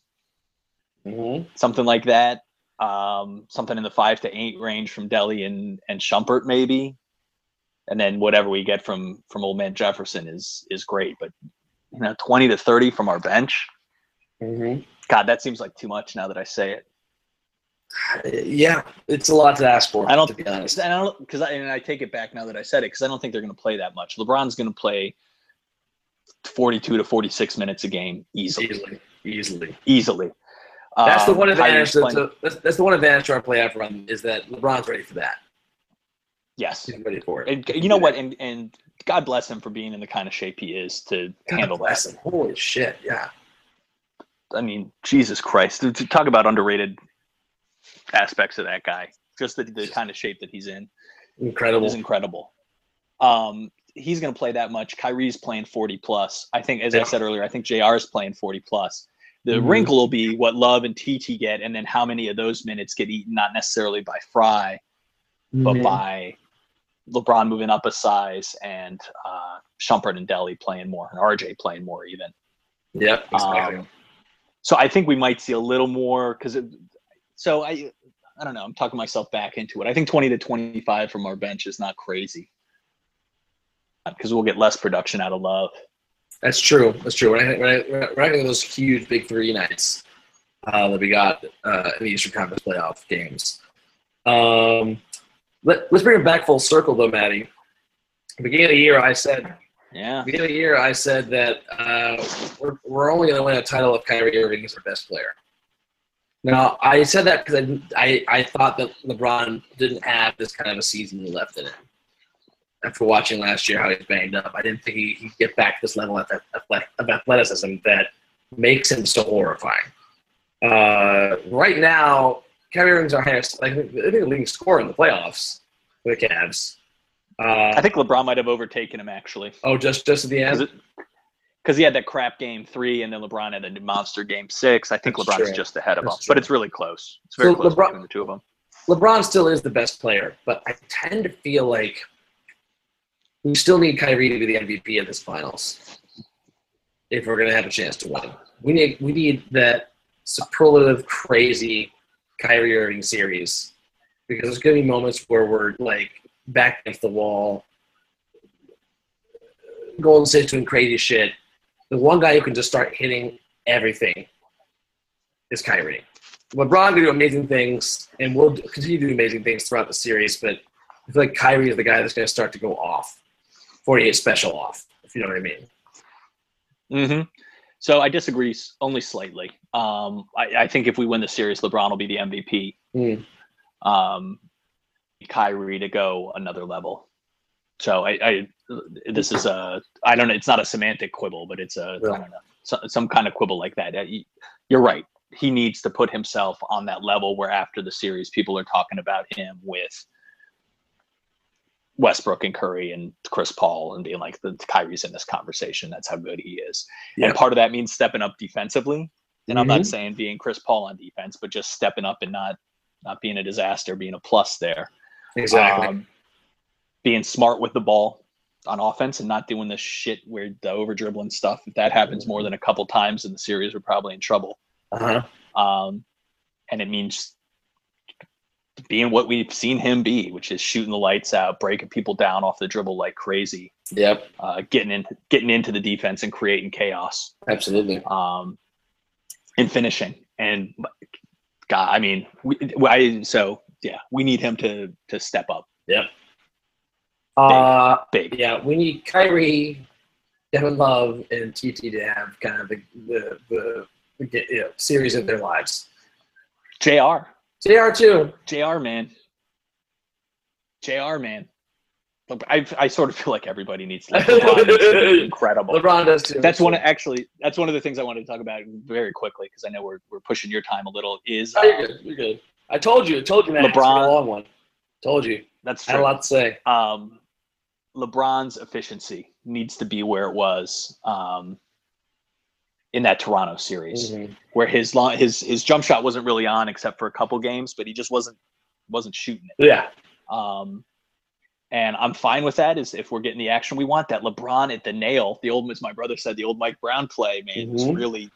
S1: Mhm.
S2: something like that. Um, something in the five to eight range from Delly and and Shumpert maybe, and then whatever we get from from Old Man Jefferson is is great. But you know, twenty to thirty from our bench.
S1: Mhm.
S2: God, that seems like too much now that I say it.
S1: Yeah, it's a lot to ask for.
S2: I don't-
S1: to be honest.
S2: I don't because I, and I take it back now that I said it because I don't think they're going to play that much. LeBron's going to play forty-two to forty-six minutes a game easily,
S1: Easily, easily.
S2: easily.
S1: That's the
S2: Um,
S1: one advantage.
S2: Kyrie's
S1: To,
S2: playing-
S1: to, that's, that's the one advantage to our playoff run is that LeBron's ready for that.
S2: yes,
S1: He's ready for it.
S2: and you know what? And and God bless him for being in the kind of shape he is to
S1: God
S2: handle
S1: bless
S2: that.
S1: him. Holy shit! Yeah.
S2: I mean, Jesus Christ, to talk about underrated aspects of that guy. Just the, the kind of shape that he's in.
S1: Incredible.
S2: is incredible. Um, he's going to play that much. Kyrie's playing 40 plus. I think, as I said earlier, I think JR is playing 40 plus. The
S1: Mhm.
S2: wrinkle will be what Love and TT get, and then how many of those minutes get eaten, not necessarily by Frye, but
S1: Mhm.
S2: by LeBron moving up a size and uh, Shumpert and Delly playing more, and RJ playing more even.
S1: Yep. Exactly.
S2: Um, so I think we might see a little more because. So I, I don't know. I'm talking myself back into it. I think 20 to 25 from our bench is not crazy because we'll get less production out of Love.
S1: That's true. That's true. When I, when I, when I, when I think of those huge big three nights uh, that we got uh, in the Eastern Conference playoff games. Um, let, let's bring it back full circle, though, Matty. Beginning of the year, I said
S2: Yeah.
S1: beginning of the year, I said that uh, we're, we're only going to win a title if Kyrie Irving is our best player. Now, I said that because I, I, I thought that LeBron didn't have this kind of a season left in him. After watching last year how he's banged up, I didn't think he, he'd get back to this level of, of athleticism that makes him so horrifying. Uh, right now, Kyrie Irving's our highest, like, I think the leading scorer in the playoffs for the Cavs. Uh,
S2: I think LeBron might have overtaken him actually.
S1: oh, just just at the end.
S2: Because he had that crap game three, and then LeBron had a monster game six. I think
S1: That's
S2: LeBron's
S1: true.
S2: just ahead of him,
S1: That's
S2: but it's really close. It's very
S1: So
S2: close
S1: LeBron-
S2: between the two of them.
S1: LeBron still is the best player, but I tend to feel like we still need Kyrie to be the MVP of this finals if we're going to have a chance to win. We need we need that superlative, crazy Kyrie Irving series because there's going to be moments where we're like back against the wall. Golden State's doing crazy shit. The one guy who can just start hitting everything is Kyrie. LeBron can do amazing things, and will continue to do amazing things throughout the series. But I feel like Kyrie is the guy that's going to start to go off, forty-eight special off, if you know what I mean.
S2: Mm-hmm. So I disagree only slightly. Um, I, I think if we win the series, LeBron will be the MVP.
S1: Mm.
S2: Um, Kyrie to go another level. So I, I this is a I don't know. It's not a semantic quibble, but it's a
S1: Yeah.
S2: I don't know so, some kind of quibble like that. Uh, You're right. He needs to put himself on that level where after the series, people are talking about him with Westbrook and Curry and Chris Paul and being like, the Kyrie's in this conversation. That's how good he is.
S1: Yeah.
S2: And part of that means stepping up defensively. And I'm not
S1: Mhm.
S2: saying being Chris Paul on defense, but just stepping up and not not being a disaster, being a plus there.
S1: Exactly.
S2: Um, being smart with the ball on offense and not doing the shit where the over dribbling stuff. If that happens more than a couple times in the series, we're probably in trouble.
S1: uh-huh.
S2: Um, and it means being what we've seen him be, which is shooting the lights out, breaking people down off the dribble like crazy,
S1: Yep.
S2: uh, getting into getting into the defense and creating chaos,
S1: Absolutely.
S2: um, and finishing. And God, I mean, we, I so yeah, we need him to to step up
S1: Uh,
S2: big.
S1: yeah, we need Kyrie, Kevin Love, and TT to have kind of the the, the, the you know, series of their lives.
S2: Jr.
S1: Jr. too.
S2: Jr. Man, Jr. Man. I I sort of feel like everybody needs to. Like, LeBron needs to be incredible.
S1: LeBron does too.
S2: That's one. Actually, that's one of the things I wanted to talk about very quickly because I know we're we're pushing your time a little. Is
S1: Oh, you're good. You're good. I told you. I told you, man.
S2: LeBron-
S1: a long one. Told you.
S2: that's
S1: I had a lot to say.
S2: um, LeBron's efficiency needs to be where it was um, in that Toronto series,
S1: Mhm.
S2: where his long, his his jump shot wasn't really on except for a couple games, but he just wasn't wasn't shooting it.
S1: Yeah.
S2: Um, and I'm fine with that. Is if we're getting the action we want, that LeBron at the nail, the old, as my brother said, the old Mike Brown play, man, was
S1: Mhm.
S2: really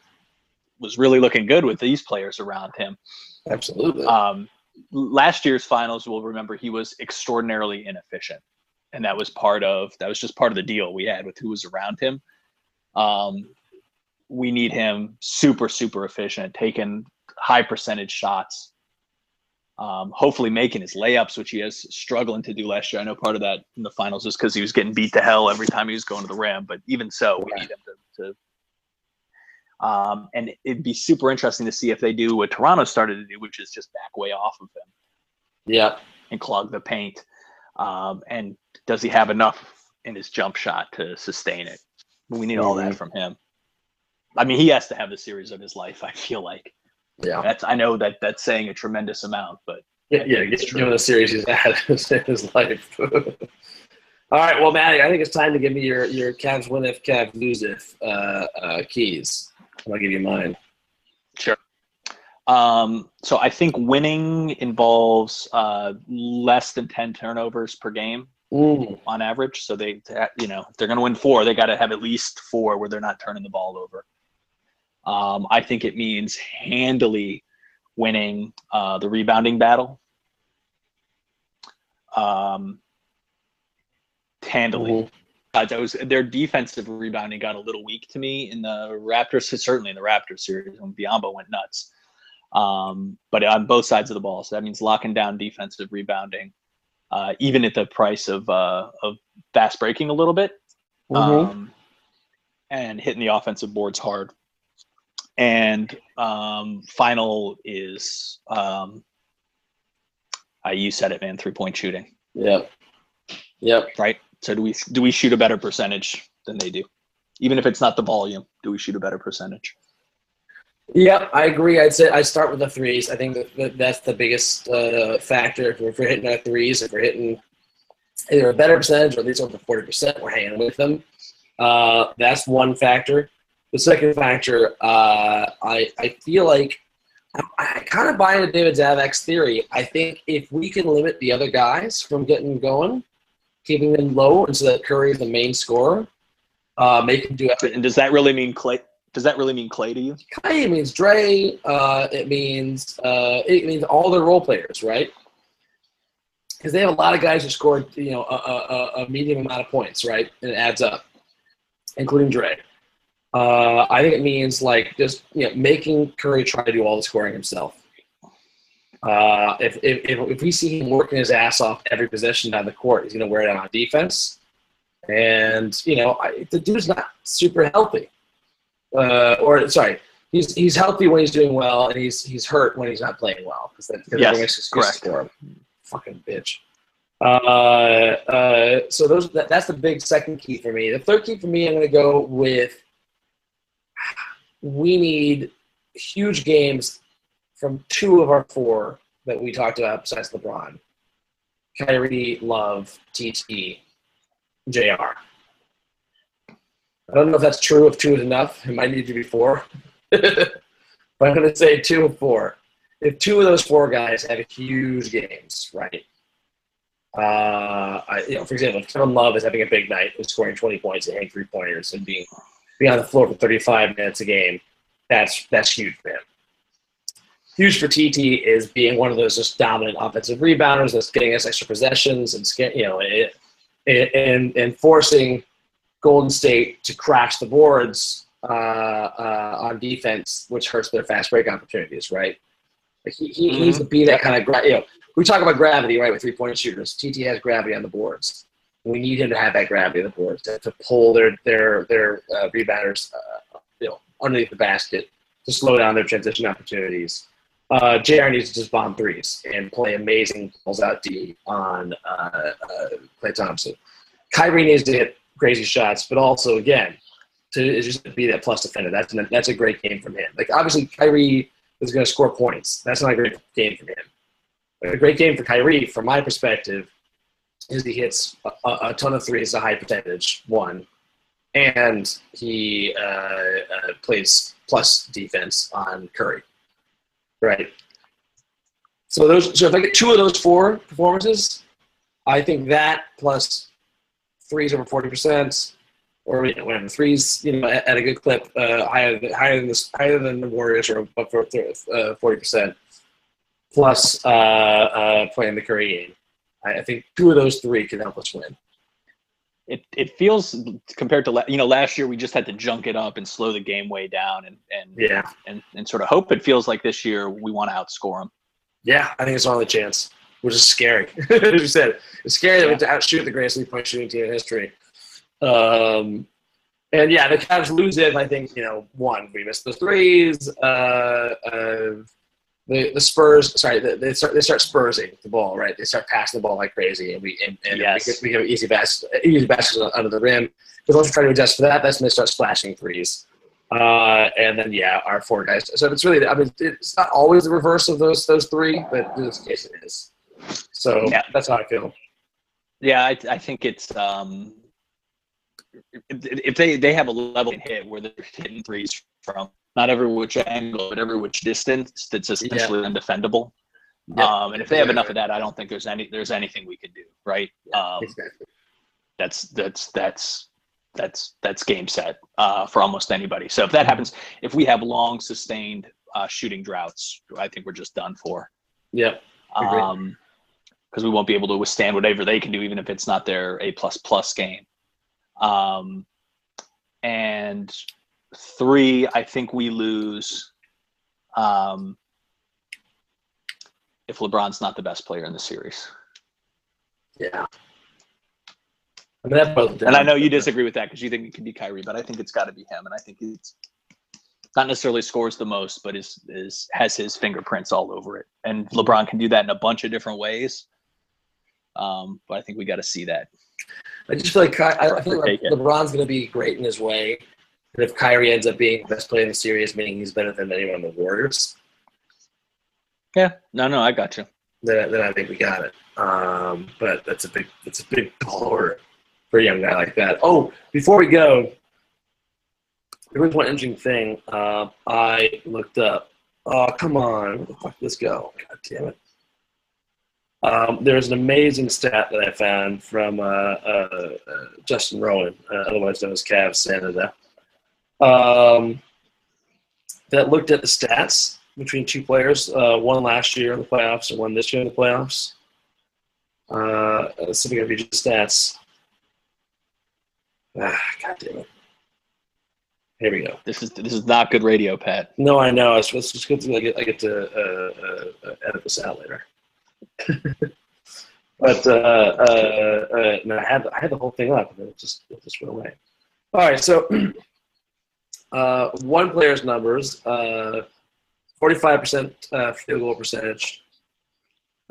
S2: was really looking good with these players around him.
S1: Absolutely.
S2: Um, last year's finals, we'll remember he was extraordinarily inefficient, and that was part of that was just part of the deal we had with who was around him. Um, we need him super super efficient, taking high percentage shots. Um, hopefully making his layups, which he has struggling to do last year. I know part of that in the finals is because he was getting beat to hell every time he was going to the rim. But even so, we need him to, to um, and it'd be super interesting to see if they do what Toronto started to do, which is just back way off of him
S1: yeah.
S2: and clog the paint. Um, and does he have enough in his jump shot to sustain it? We need all that
S1: Mhm.
S2: from him. I mean, he has to have the series of his life. I feel like
S1: Yeah.
S2: that's. I know that that's saying a tremendous amount, but
S1: Yeah, yeah,
S2: it's true.
S1: given the series he's had in his life. All right, well, Matty, I think it's time to give me your your Cavs win if, Cavs lose if uh, uh, keys. I'll give you mine.
S2: Sure. Um, so I think winning involves uh, less than ten turnovers per game
S1: Mm,
S2: on average. So they, you know, if they're going to win four, they got to have at least four where they're not turning the ball over. Um, I think it means handily winning uh, the rebounding battle. Um, handily.
S1: mhm.
S2: Uh, that was their defensive rebounding got a little weak to me in the Raptors, certainly in the Raptors series when Biyombo went nuts. Um, but on both sides of the ball, so that means locking down defensive rebounding, uh, even at the price of uh, of fast breaking a little bit,
S1: Mhm.
S2: um, and hitting the offensive boards hard. And um, final is, um, uh, you said it, man, three point shooting
S1: Yep. Yep.
S2: right? So do we do we shoot a better percentage than they do? Even if it's not the volume, do we shoot a better percentage?
S1: Yep, I agree. I'd say I start with the threes. I think that, that that's the biggest uh, factor. If we're, if we're hitting our threes, if we're hitting either a better percentage or at least over forty percent, we're hanging with them. Uh, that's one factor. The second factor, uh, I I feel like I, I kind of buy into David Zavac's theory. I think if we can limit the other guys from getting going, keeping them low, and so that Curry is the main scorer, uh, make him do everything.
S2: And does that really mean Klay? Does that really mean Klay to you?
S1: Klay means Dre. Uh, it means uh, it means all their role players, right? Because they have a lot of guys who scored, you know, a, a, a medium amount of points, right? And it adds up, including Dre. Uh, I think it means like just you know making Curry try to do all the scoring himself. Uh, if, if, if we see him working his ass off every possession down the court, he's going to wear it on defense. And you know, I, the dude's not super healthy uh, or sorry, he's he's healthy when he's doing well, and he's he's hurt when he's not playing well because that because
S2: Yes,
S1: makes
S2: correct.
S1: for him. Fucking bitch. Uh, uh, so those that, that's the big second key for me. The third key for me, I'm going to go with. We need huge games from two of our four that we talked about besides LeBron. Kyrie, Love, TT, JR. I don't know if that's true. If two is enough, it might need to be four. but I'm going to say two of four. If two of those four guys have huge games, right? Uh, I, you know, for example, if Kevin Love is having a big night, is scoring 20 points and hitting three pointers and being being on the floor for 35 minutes a game, that's that's huge for him. Huge for TT is being one of those just dominant offensive rebounders that's getting us extra possessions and you know and and forcing Golden State to crash the boards uh, uh, on defense, which hurts their fast break opportunities, right? Like he, he
S2: Mhm.
S1: needs to be that kind of, gra- you know, we talk about gravity, right, with three point shooters. TT has gravity on the boards. We need him to have that gravity on the boards to, to pull their their their uh, rebounders, uh, you know, underneath the basket to slow down their transition opportunities. Uh, JR needs to just bomb threes and play amazing balls out D on uh, uh, Klay Thompson. Kyrie needs to hit crazy shots, but also again to just be that plus defender. That's an, that's a great game from him. Like obviously Kyrie is going to score points. That's not a great game from him. But a great game for Kyrie, from my perspective, is he hits a, a ton of threes, a high percentage one, and he uh, uh, plays plus defense on Curry. Right. So those. So if I get two of those four performances, I think that plus threes over forty percent, or you know, whatever threes, you know, at, at a good clip, uh, higher than higher than this, higher than the Warriors, or above uh, forty percent, plus uh, uh, playing the Curry game. I, I think two of those three can help us win.
S2: It it feels compared to la- you know last year we just had to junk it up and slow the game way down and and
S1: Yeah,
S2: and, and sort of hope it feels like this year we want to outscore them.
S1: yeah, I think it's our only chance, which is scary. As you said, it's scary that we have to outshoot the greatest three-point shooting team in history. Um, and yeah, the Cavs lose it. I think you know, one, we missed the threes. Uh, uh, the the Spurs, sorry, they, they start they start spursing the ball, right? They start passing the ball like crazy, and we and, and
S2: Yes.
S1: we, get, we have easy basket, easy baskets under the rim. Because once we try to adjust for that, that's when they start splashing threes. Uh, and then yeah, our four guys. So it's really, I mean, it's not always the reverse of those those three, but in this case it is. So
S2: Yeah.
S1: that's how I feel.
S2: Yeah, I, I think it's um, if they they have a level hit where they're hitting threes from not every which angle, but every which distance, that's essentially undefendable.
S1: Yeah.
S2: Um, and if they have enough of that, I don't think there's any there's anything we can do, right? Um,
S1: Exactly.
S2: that's that's that's that's that's game set uh, for almost anybody. So if that happens, if we have long sustained uh, shooting droughts, I think we're just done for.
S1: Agreed.
S2: Um, because we won't be able to withstand whatever they can do, even if it's not their A plus plus game. Um, and three, I think we lose. Um, if LeBron's not the best player in the series,
S1: Yeah. I mean,
S2: and I know you disagree with that because you think it could be Kyrie, but I think it's got to be him, and I think it's not necessarily scores the most, but is is has his fingerprints all over it. And LeBron can do that in a bunch of different ways. Um, but I think we got to see that.
S1: I just feel like I I feel like LeBron's going to be great in his way, And if Kyrie ends up being the best player in the series, meaning he's better than anyone on the Warriors,
S2: Yeah. No, no, I got you.
S1: then, then I think we got it. Um, but that's a big that's a big blower for a young guy like that. Oh, before we go, there was one interesting thing uh, I looked up. Oh, come on, where the fuck did this go? God damn it. Um, there's an amazing stat that I found from uh, uh, Justin Rowan, uh, otherwise known as Cavs Canada, um, that looked at the stats between two players, uh, one last year in the playoffs and one this year in the playoffs. Uh, let's see if I can read you the stats. Ah, God damn it. Here we go.
S2: This is this is not good radio, Pat.
S1: No, I know. It's, it's just good I get, I get to uh, uh, uh, edit this out later. but uh, uh, uh, I had I had the whole thing up, and then it just it just went away. All right, so uh, one player's numbers: forty-five percent uh, field goal percentage,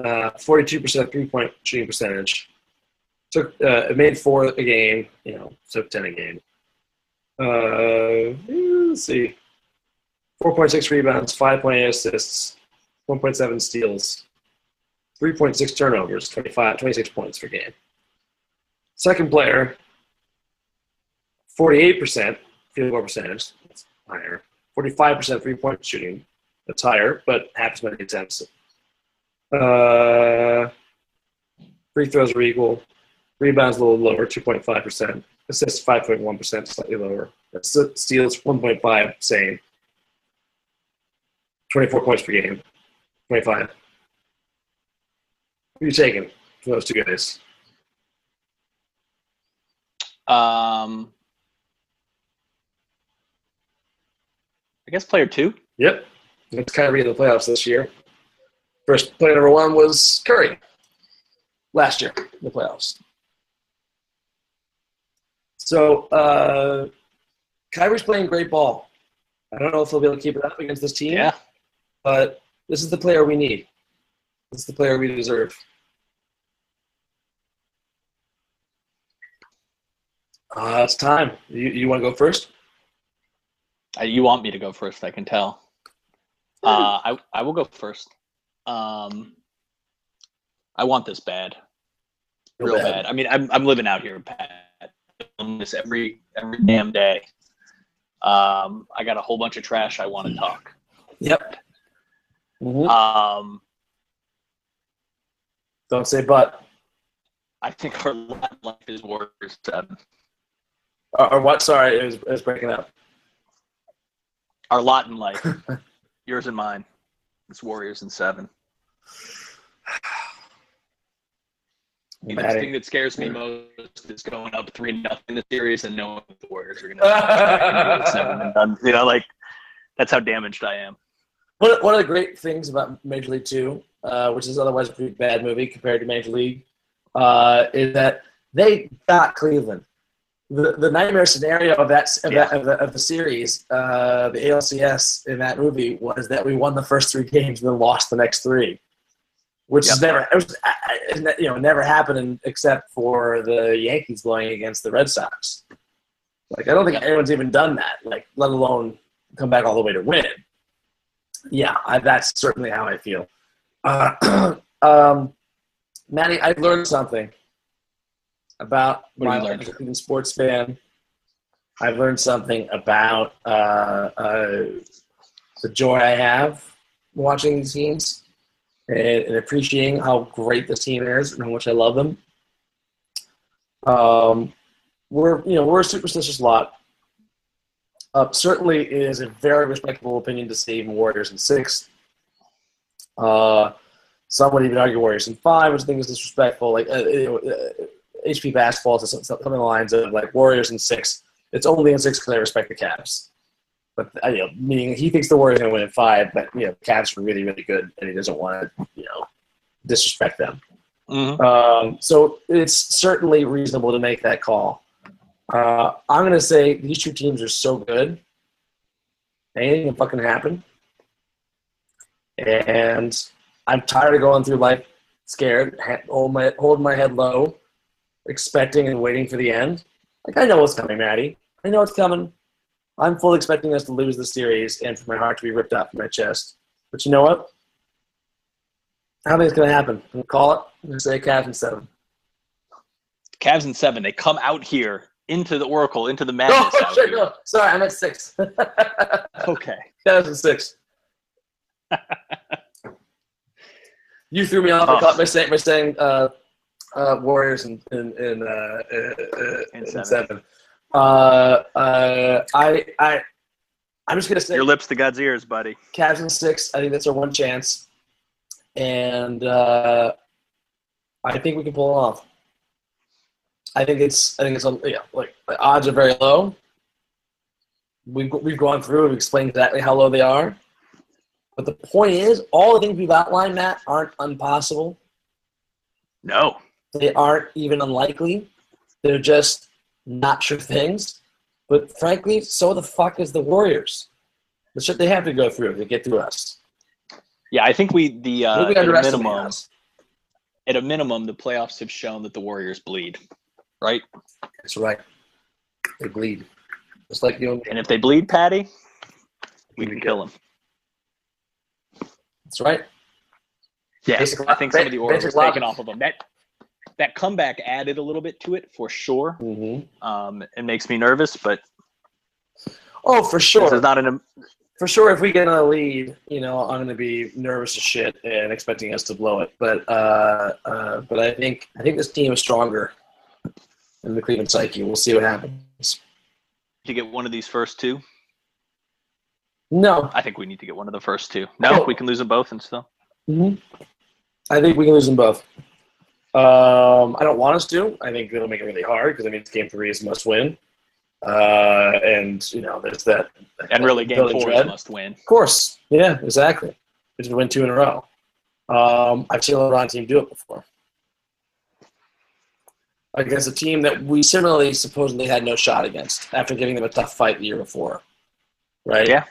S1: uh, forty-two percent three-point shooting percentage. Took uh, it made four a game, you know, took ten a game. Uh, let's see. 4.6 rebounds, 5.8 assists, 1.7 steals, 3.6 turnovers, 25, 26 points per game. Second player, 48% field goal percentage, that's higher. 45% three point shooting, that's higher, but half as many attempts. Uh, free throws are equal. Rebounds a little lower, 2.5%. Assists 5.1%, slightly lower. Steals 1.5, same. 24 points per game. 25. Who are you taking for those two guys?
S2: Um, I guess player two.
S1: Yep. It's Kyrie in the playoffs this year. First player number one was Curry last year in the playoffs. So uh, Kyrie's playing great ball. I don't know if he'll be able to keep it up against this team.
S2: Yeah.
S1: But this is the player we need. Is the player we deserve. Uh, it's time. You, you want to go first?
S2: Uh, You want me to go first? I can tell. Uh, I I will go first. Um, I want this bad, real bad. I mean, I'm I'm living out here, Pat. I'm this every every damn day. Um, I got a whole bunch of trash I want to talk.
S1: Yep. Mhm.
S2: Um,
S1: Don't say but.
S2: I think our life is Warriors seven.
S1: Or, or what? Sorry, it was, it was breaking up.
S2: Our lot in life, yours and mine, is Warriors in seven. The thing that scares me most is going up three nothing in the series and knowing the Warriors are going to. it's never been done. You know, like that's how damaged I am.
S1: One, one of the great things about Major League Two, uh, which is otherwise a pretty bad movie compared to Major League, uh, is that they got Cleveland. The, the nightmare scenario of that of, that, of, the, of the series, uh, the ALCS in that movie, was that we won the first three games and then lost the next three, which
S2: Yep.
S1: never it was, you know never happened except for the Yankees blowing against the Red Sox. Like I don't think anyone's even done that. Like let alone come back all the way to win. Yeah, I, that's certainly how I feel. Uh, um, Manny, I've learned something about
S2: What
S1: my life as a sports fan. I've learned something about uh, uh, the joy I have watching these teams and, and appreciating how great this team is and how much I love them. Um, we're you know we're a superstitious lot. Uh, certainly, is a very respectable opinion to say even Warriors in six. Uh, some would even argue Warriors in five, which I think is disrespectful. Like uh, know, uh, HP basketball is something the lines of like Warriors in six. It's only in six because I respect the Cavs. But uh, you know, meaning he thinks the Warriors are going to win in five, but you know, the Cavs are really, really good, and he doesn't want to, you know, disrespect them. Um, so it's certainly reasonable to make that call. Uh, I'm going to say these two teams are so good. Anything can fucking happen. And I'm tired of going through life scared, hold my, holding my head low, expecting and waiting for the end. Like, I know what's coming, Matty. I know it's coming. I'm fully expecting us to lose the series and for my heart to be ripped out from my chest. But you know what? I don't think it's going to happen. I'm going to call it. I'm going to say Cavs in seven.
S2: Cavs in seven. They come out here into the Oracle, into the madness.
S1: Oh, shit, no. Sorry, I'm at six.
S2: Okay.
S1: Cavs in six. you threw me off
S2: Oh.
S1: by saying, by saying uh, uh, Warriors in, in, in, uh, uh,
S2: In seven.
S1: seven. Uh, uh, I, I, I'm just going to say
S2: Your lips to God's ears, buddy.
S1: Cavs in six. I think that's our one chance, and uh, I think we can pull it off. I think it's. I think it's. Yeah, like the odds are very low. We've we've gone through and explained exactly how low they are, but the point is, all the things we've outlined, Matt, aren't impossible.
S2: No.
S1: They aren't even unlikely. They're just not sure things. But frankly, so the fuck is the Warriors. The shit they have to go through to get through us.
S2: Yeah, I think we the uh,
S1: Maybe
S2: at a minimum
S1: us.
S2: at a minimum the playoffs have shown that the Warriors bleed, right?
S1: That's right. They bleed. Just like you and.
S2: And if they bleed, Patty, we can kill them.
S1: That's right.
S2: Yeah,
S1: Basic
S2: I think some of the aura was taken off of them. That that comeback added a little bit to it for sure.
S1: Mm-hmm.
S2: Um, it makes me nervous, but
S1: Oh, for sure.
S2: is not an
S1: For sure, if we get a lead, you know, I'm going to be nervous as shit and expecting us to blow it. But uh, uh, but I think I think this team is stronger than the Cleveland Psyche. We'll see what happens.
S2: to get one of these first two.
S1: No,
S2: I think we need to get one of the first two. No,
S1: Oh.
S2: we can lose them both and still.
S1: hmm I think we can lose them both. Um, I don't want us to. I think it'll make it really hard because I mean, it's game three is must win, uh, and you know, there's that.
S2: And really, game four
S1: dread.
S2: is must win.
S1: Of course, yeah, exactly. We should win two in a row. Um, I've seen a LeBron team do it before against a team that we similarly supposedly had no shot against after giving them a tough fight the year before, right?
S2: Yeah.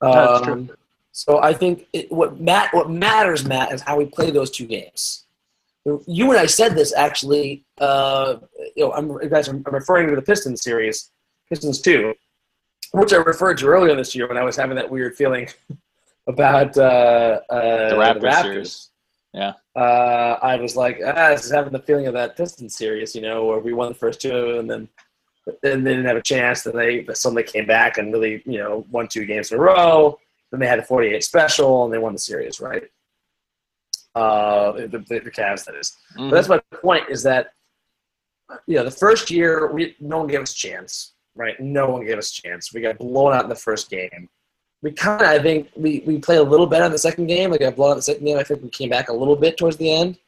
S2: That's true.
S1: Um, so I think it, what Matt what matters, Matt, is how we play those two games. You and I said this actually. Uh, you know, I'm guys. I'm, I'm referring to the Pistons series, Pistons two, which I referred to earlier this year when I was having that weird feeling about uh, uh,
S2: The Raptors series. Yeah.
S1: Uh, I was like, ah, I was having the feeling of that Pistons series, you know, where we won the first two and then then they didn't have a chance. Then they but suddenly came back and really, you know, won two games in a row. Then they had the 48 special and they won the series, right? Uh, the, the, the Cavs, that is.
S2: Mhm.
S1: But that's my point is that, you know, the first year, we, no one gave us a chance, right? No one gave us a chance. We got blown out in the first game. We kind of, I think, we, we played a little better in the second game. Like got blown out in the second game. I think we came back a little bit towards the end.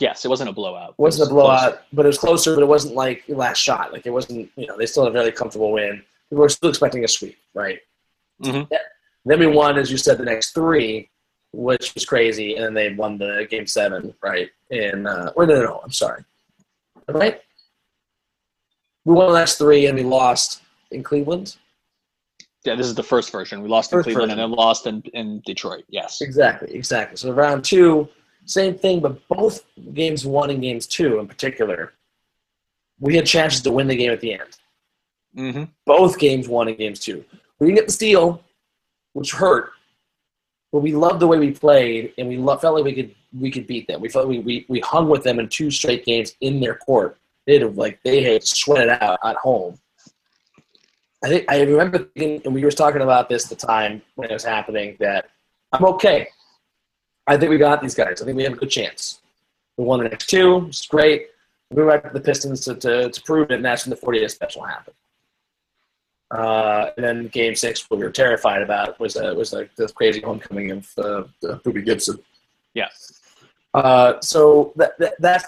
S2: Yes, it wasn't a blowout.
S1: It wasn't a
S2: It was close.
S1: blowout, but it was closer, but it wasn't like your last shot. Like, it wasn't, you know, they still had a very comfortable win. We were still expecting a sweep, right?
S2: Mhm.
S1: Then we won, as you said, the next three, which was crazy, and then they won the game seven, right? And uh, wait, no, no, no, I'm sorry, right? We won the last three, and we lost in Cleveland.
S2: Yeah, this is the first version. We lost in Cleveland
S1: version.
S2: and then lost in, in Detroit. Yes.
S1: Exactly, exactly. So round two, same thing, but both games one and games two in particular, we had chances to win the game at the end.
S2: hmm
S1: Both games one and games two. We didn't get the steal, which hurt, but we loved the way we played, and we lo- felt like we could we could beat them. We felt we, we we hung with them in two straight games in their court. They had like they had sweated out at home. I think I remember thinking, and we were talking about this at the time when it was happening that I'm okay. I think we got these guys. I think we have a good chance. We won the next two. It's great. We went back to the Pistons to, to, to prove it, and that's when the 48 special happened. Uh, and then Game Six, what we were terrified about was uh, was like the crazy homecoming of uh, uh, Boobie Gibson.
S2: Yeah.
S1: Uh, so that, that that's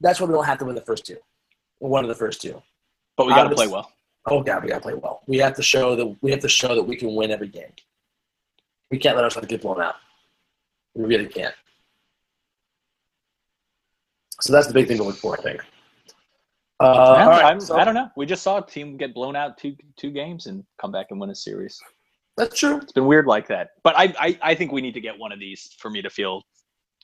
S1: that's why we don't have to win the first two. One of the first two.
S2: But we got to play well.
S1: Oh god, we gotta play well. We have to show that we have to show that we can win every game. We can't let ourselves get blown out. We really can't. So that's the big thing to look for, I think. Uh, all right,
S2: I'm-
S1: so-
S2: I don't know. We just saw a team get blown out two two games and come back and win a series.
S1: that's true.
S2: It's been weird like that. But I, I, I think we need to get one of these for me to feel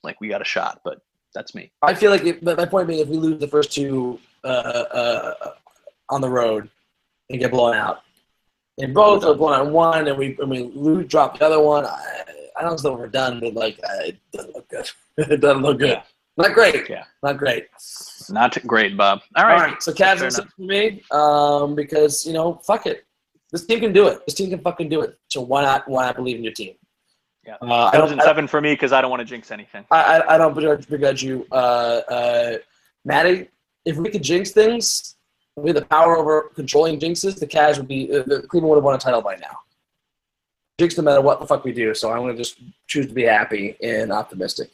S2: like we got a shot. But that's me.
S1: I feel like, if, my point being, if we lose the first two uh, uh, on the road, and get blown out. And both are blown out one, and we, I mean, Lou dropped the other one. I, I don't know if we're done, but like, uh, it doesn't look good. it doesn't look good.
S2: Yeah.
S1: Not great.
S2: Yeah.
S1: Not great.
S2: Not great, Bob. All
S1: All
S2: right.
S1: right. So Cavs are for me um, because you know, fuck it. This team can do it. This team can fucking do it. So why not? Why not believe in your team?
S2: Yeah.
S1: Uh, I
S2: Seven
S1: don't. I,
S2: seven for me because I don't want to jinx anything.
S1: I, I don't begrudge, begrudge you, uh, uh, Matty. If we could jinx things, we had the power over controlling jinxes. The Cavs would be. Uh, the Cleveland would have won a title by now. Jinx no matter what the fuck we do. So I'm gonna just choose to be happy and optimistic,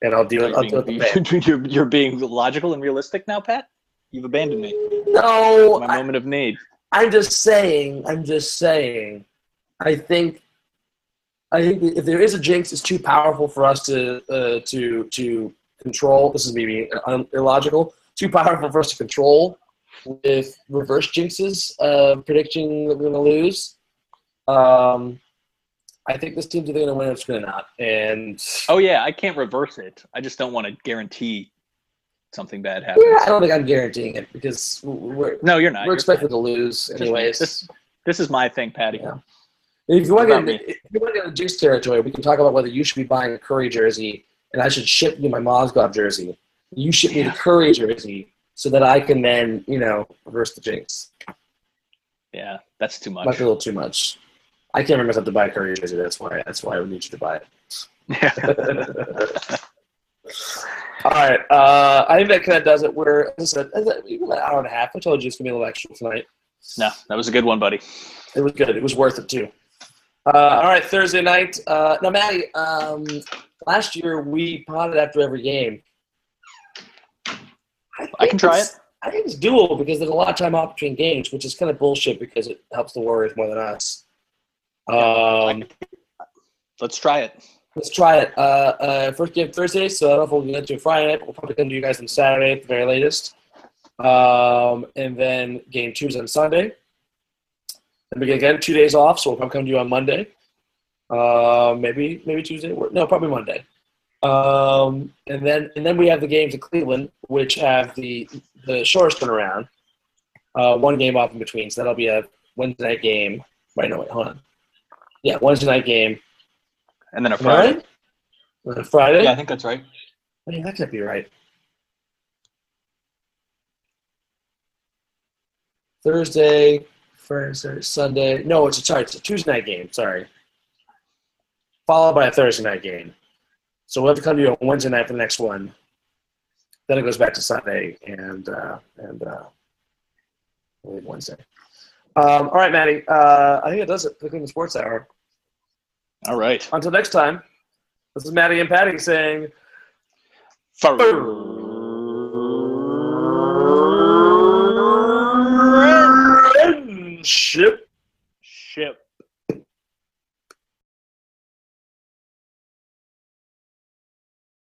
S1: and I'll deal. I'll deal with the.
S2: You're, you're, you're being logical and realistic now, Pat. You've abandoned me.
S1: No,
S2: My
S1: I-
S2: moment of need.
S1: I'm just saying. I'm just saying. I think. I think if there is a jinx, it's too powerful for us to uh, to to control. This is maybe un- illogical. Too powerful for us to control with reverse jinxes, uh, predicting that we're going to lose. Um, I think this team's either going to win or it's going to not. And
S2: Oh yeah, I can't reverse it. I just don't want to guarantee something bad happens.
S1: yeah, I don't think I'm guaranteeing it because we're
S2: No, you're not.
S1: we're
S2: You're
S1: expected to lose anyways.
S2: This, this is my thing, Patty.
S1: Yeah. If you want to get if you want to get into Jinx territory, we can talk about whether you should be buying a Curry jersey and I should ship you my Mozgov jersey. You ship me the Curry jersey so that I can then, you know, reverse the Jinx.
S2: Yeah, that's too
S1: Might
S2: much.
S1: be a little too much. I can't remember if to buy a Curry jersey. That's why. That's why I would need you to buy it.
S2: Yeah.
S1: All right. Uh, I think that kind of does it. We're, as I said, I- got an hour and a half. I told you it's gonna be a little extra tonight.
S2: no, that was a good one, buddy.
S1: It was good. It was worth it too. Uh, all right, Thursday night. Uh, now, Matty, um, last year we potted after every game.
S2: I can try
S1: it. I think it's doable because there's a lot of time off between games, which is kind of bullshit because it helps the Warriors more than us. Um,
S2: Let's try it.
S1: let's try it. Uh, uh, first game Thursday, so I don't know if we'll get to Friday night. But we'll probably come to you guys on Saturday at the very latest. Um, and then game two is on Sunday. Then we get again two days off, so we'll probably come to you on Monday. Uh, maybe maybe Tuesday. No, probably Monday. Um, and then and then we have the games in Cleveland, which have the the shortest turnaround. Uh, one game off in between, so that'll be a Wednesday night game. Wait, no, wait, hold on. Yeah, Wednesday night game.
S2: And then a Friday.
S1: right? Friday?
S2: Yeah, I think that's right.
S1: I mean, that can't be right. Thursday, Friday, Sunday. No, it's a, sorry, it's a Tuesday night game. Sorry. Followed by a Thursday night game. So we'll have to come to you on Wednesday night for the next one. Then it goes back to Sunday and uh, and uh, Wednesday. Um, all right, Matty. Uh, I think it does it for the Cleveland Sports Hour.
S2: All right.
S1: Until next time, this is Matty and Patty saying. Friendship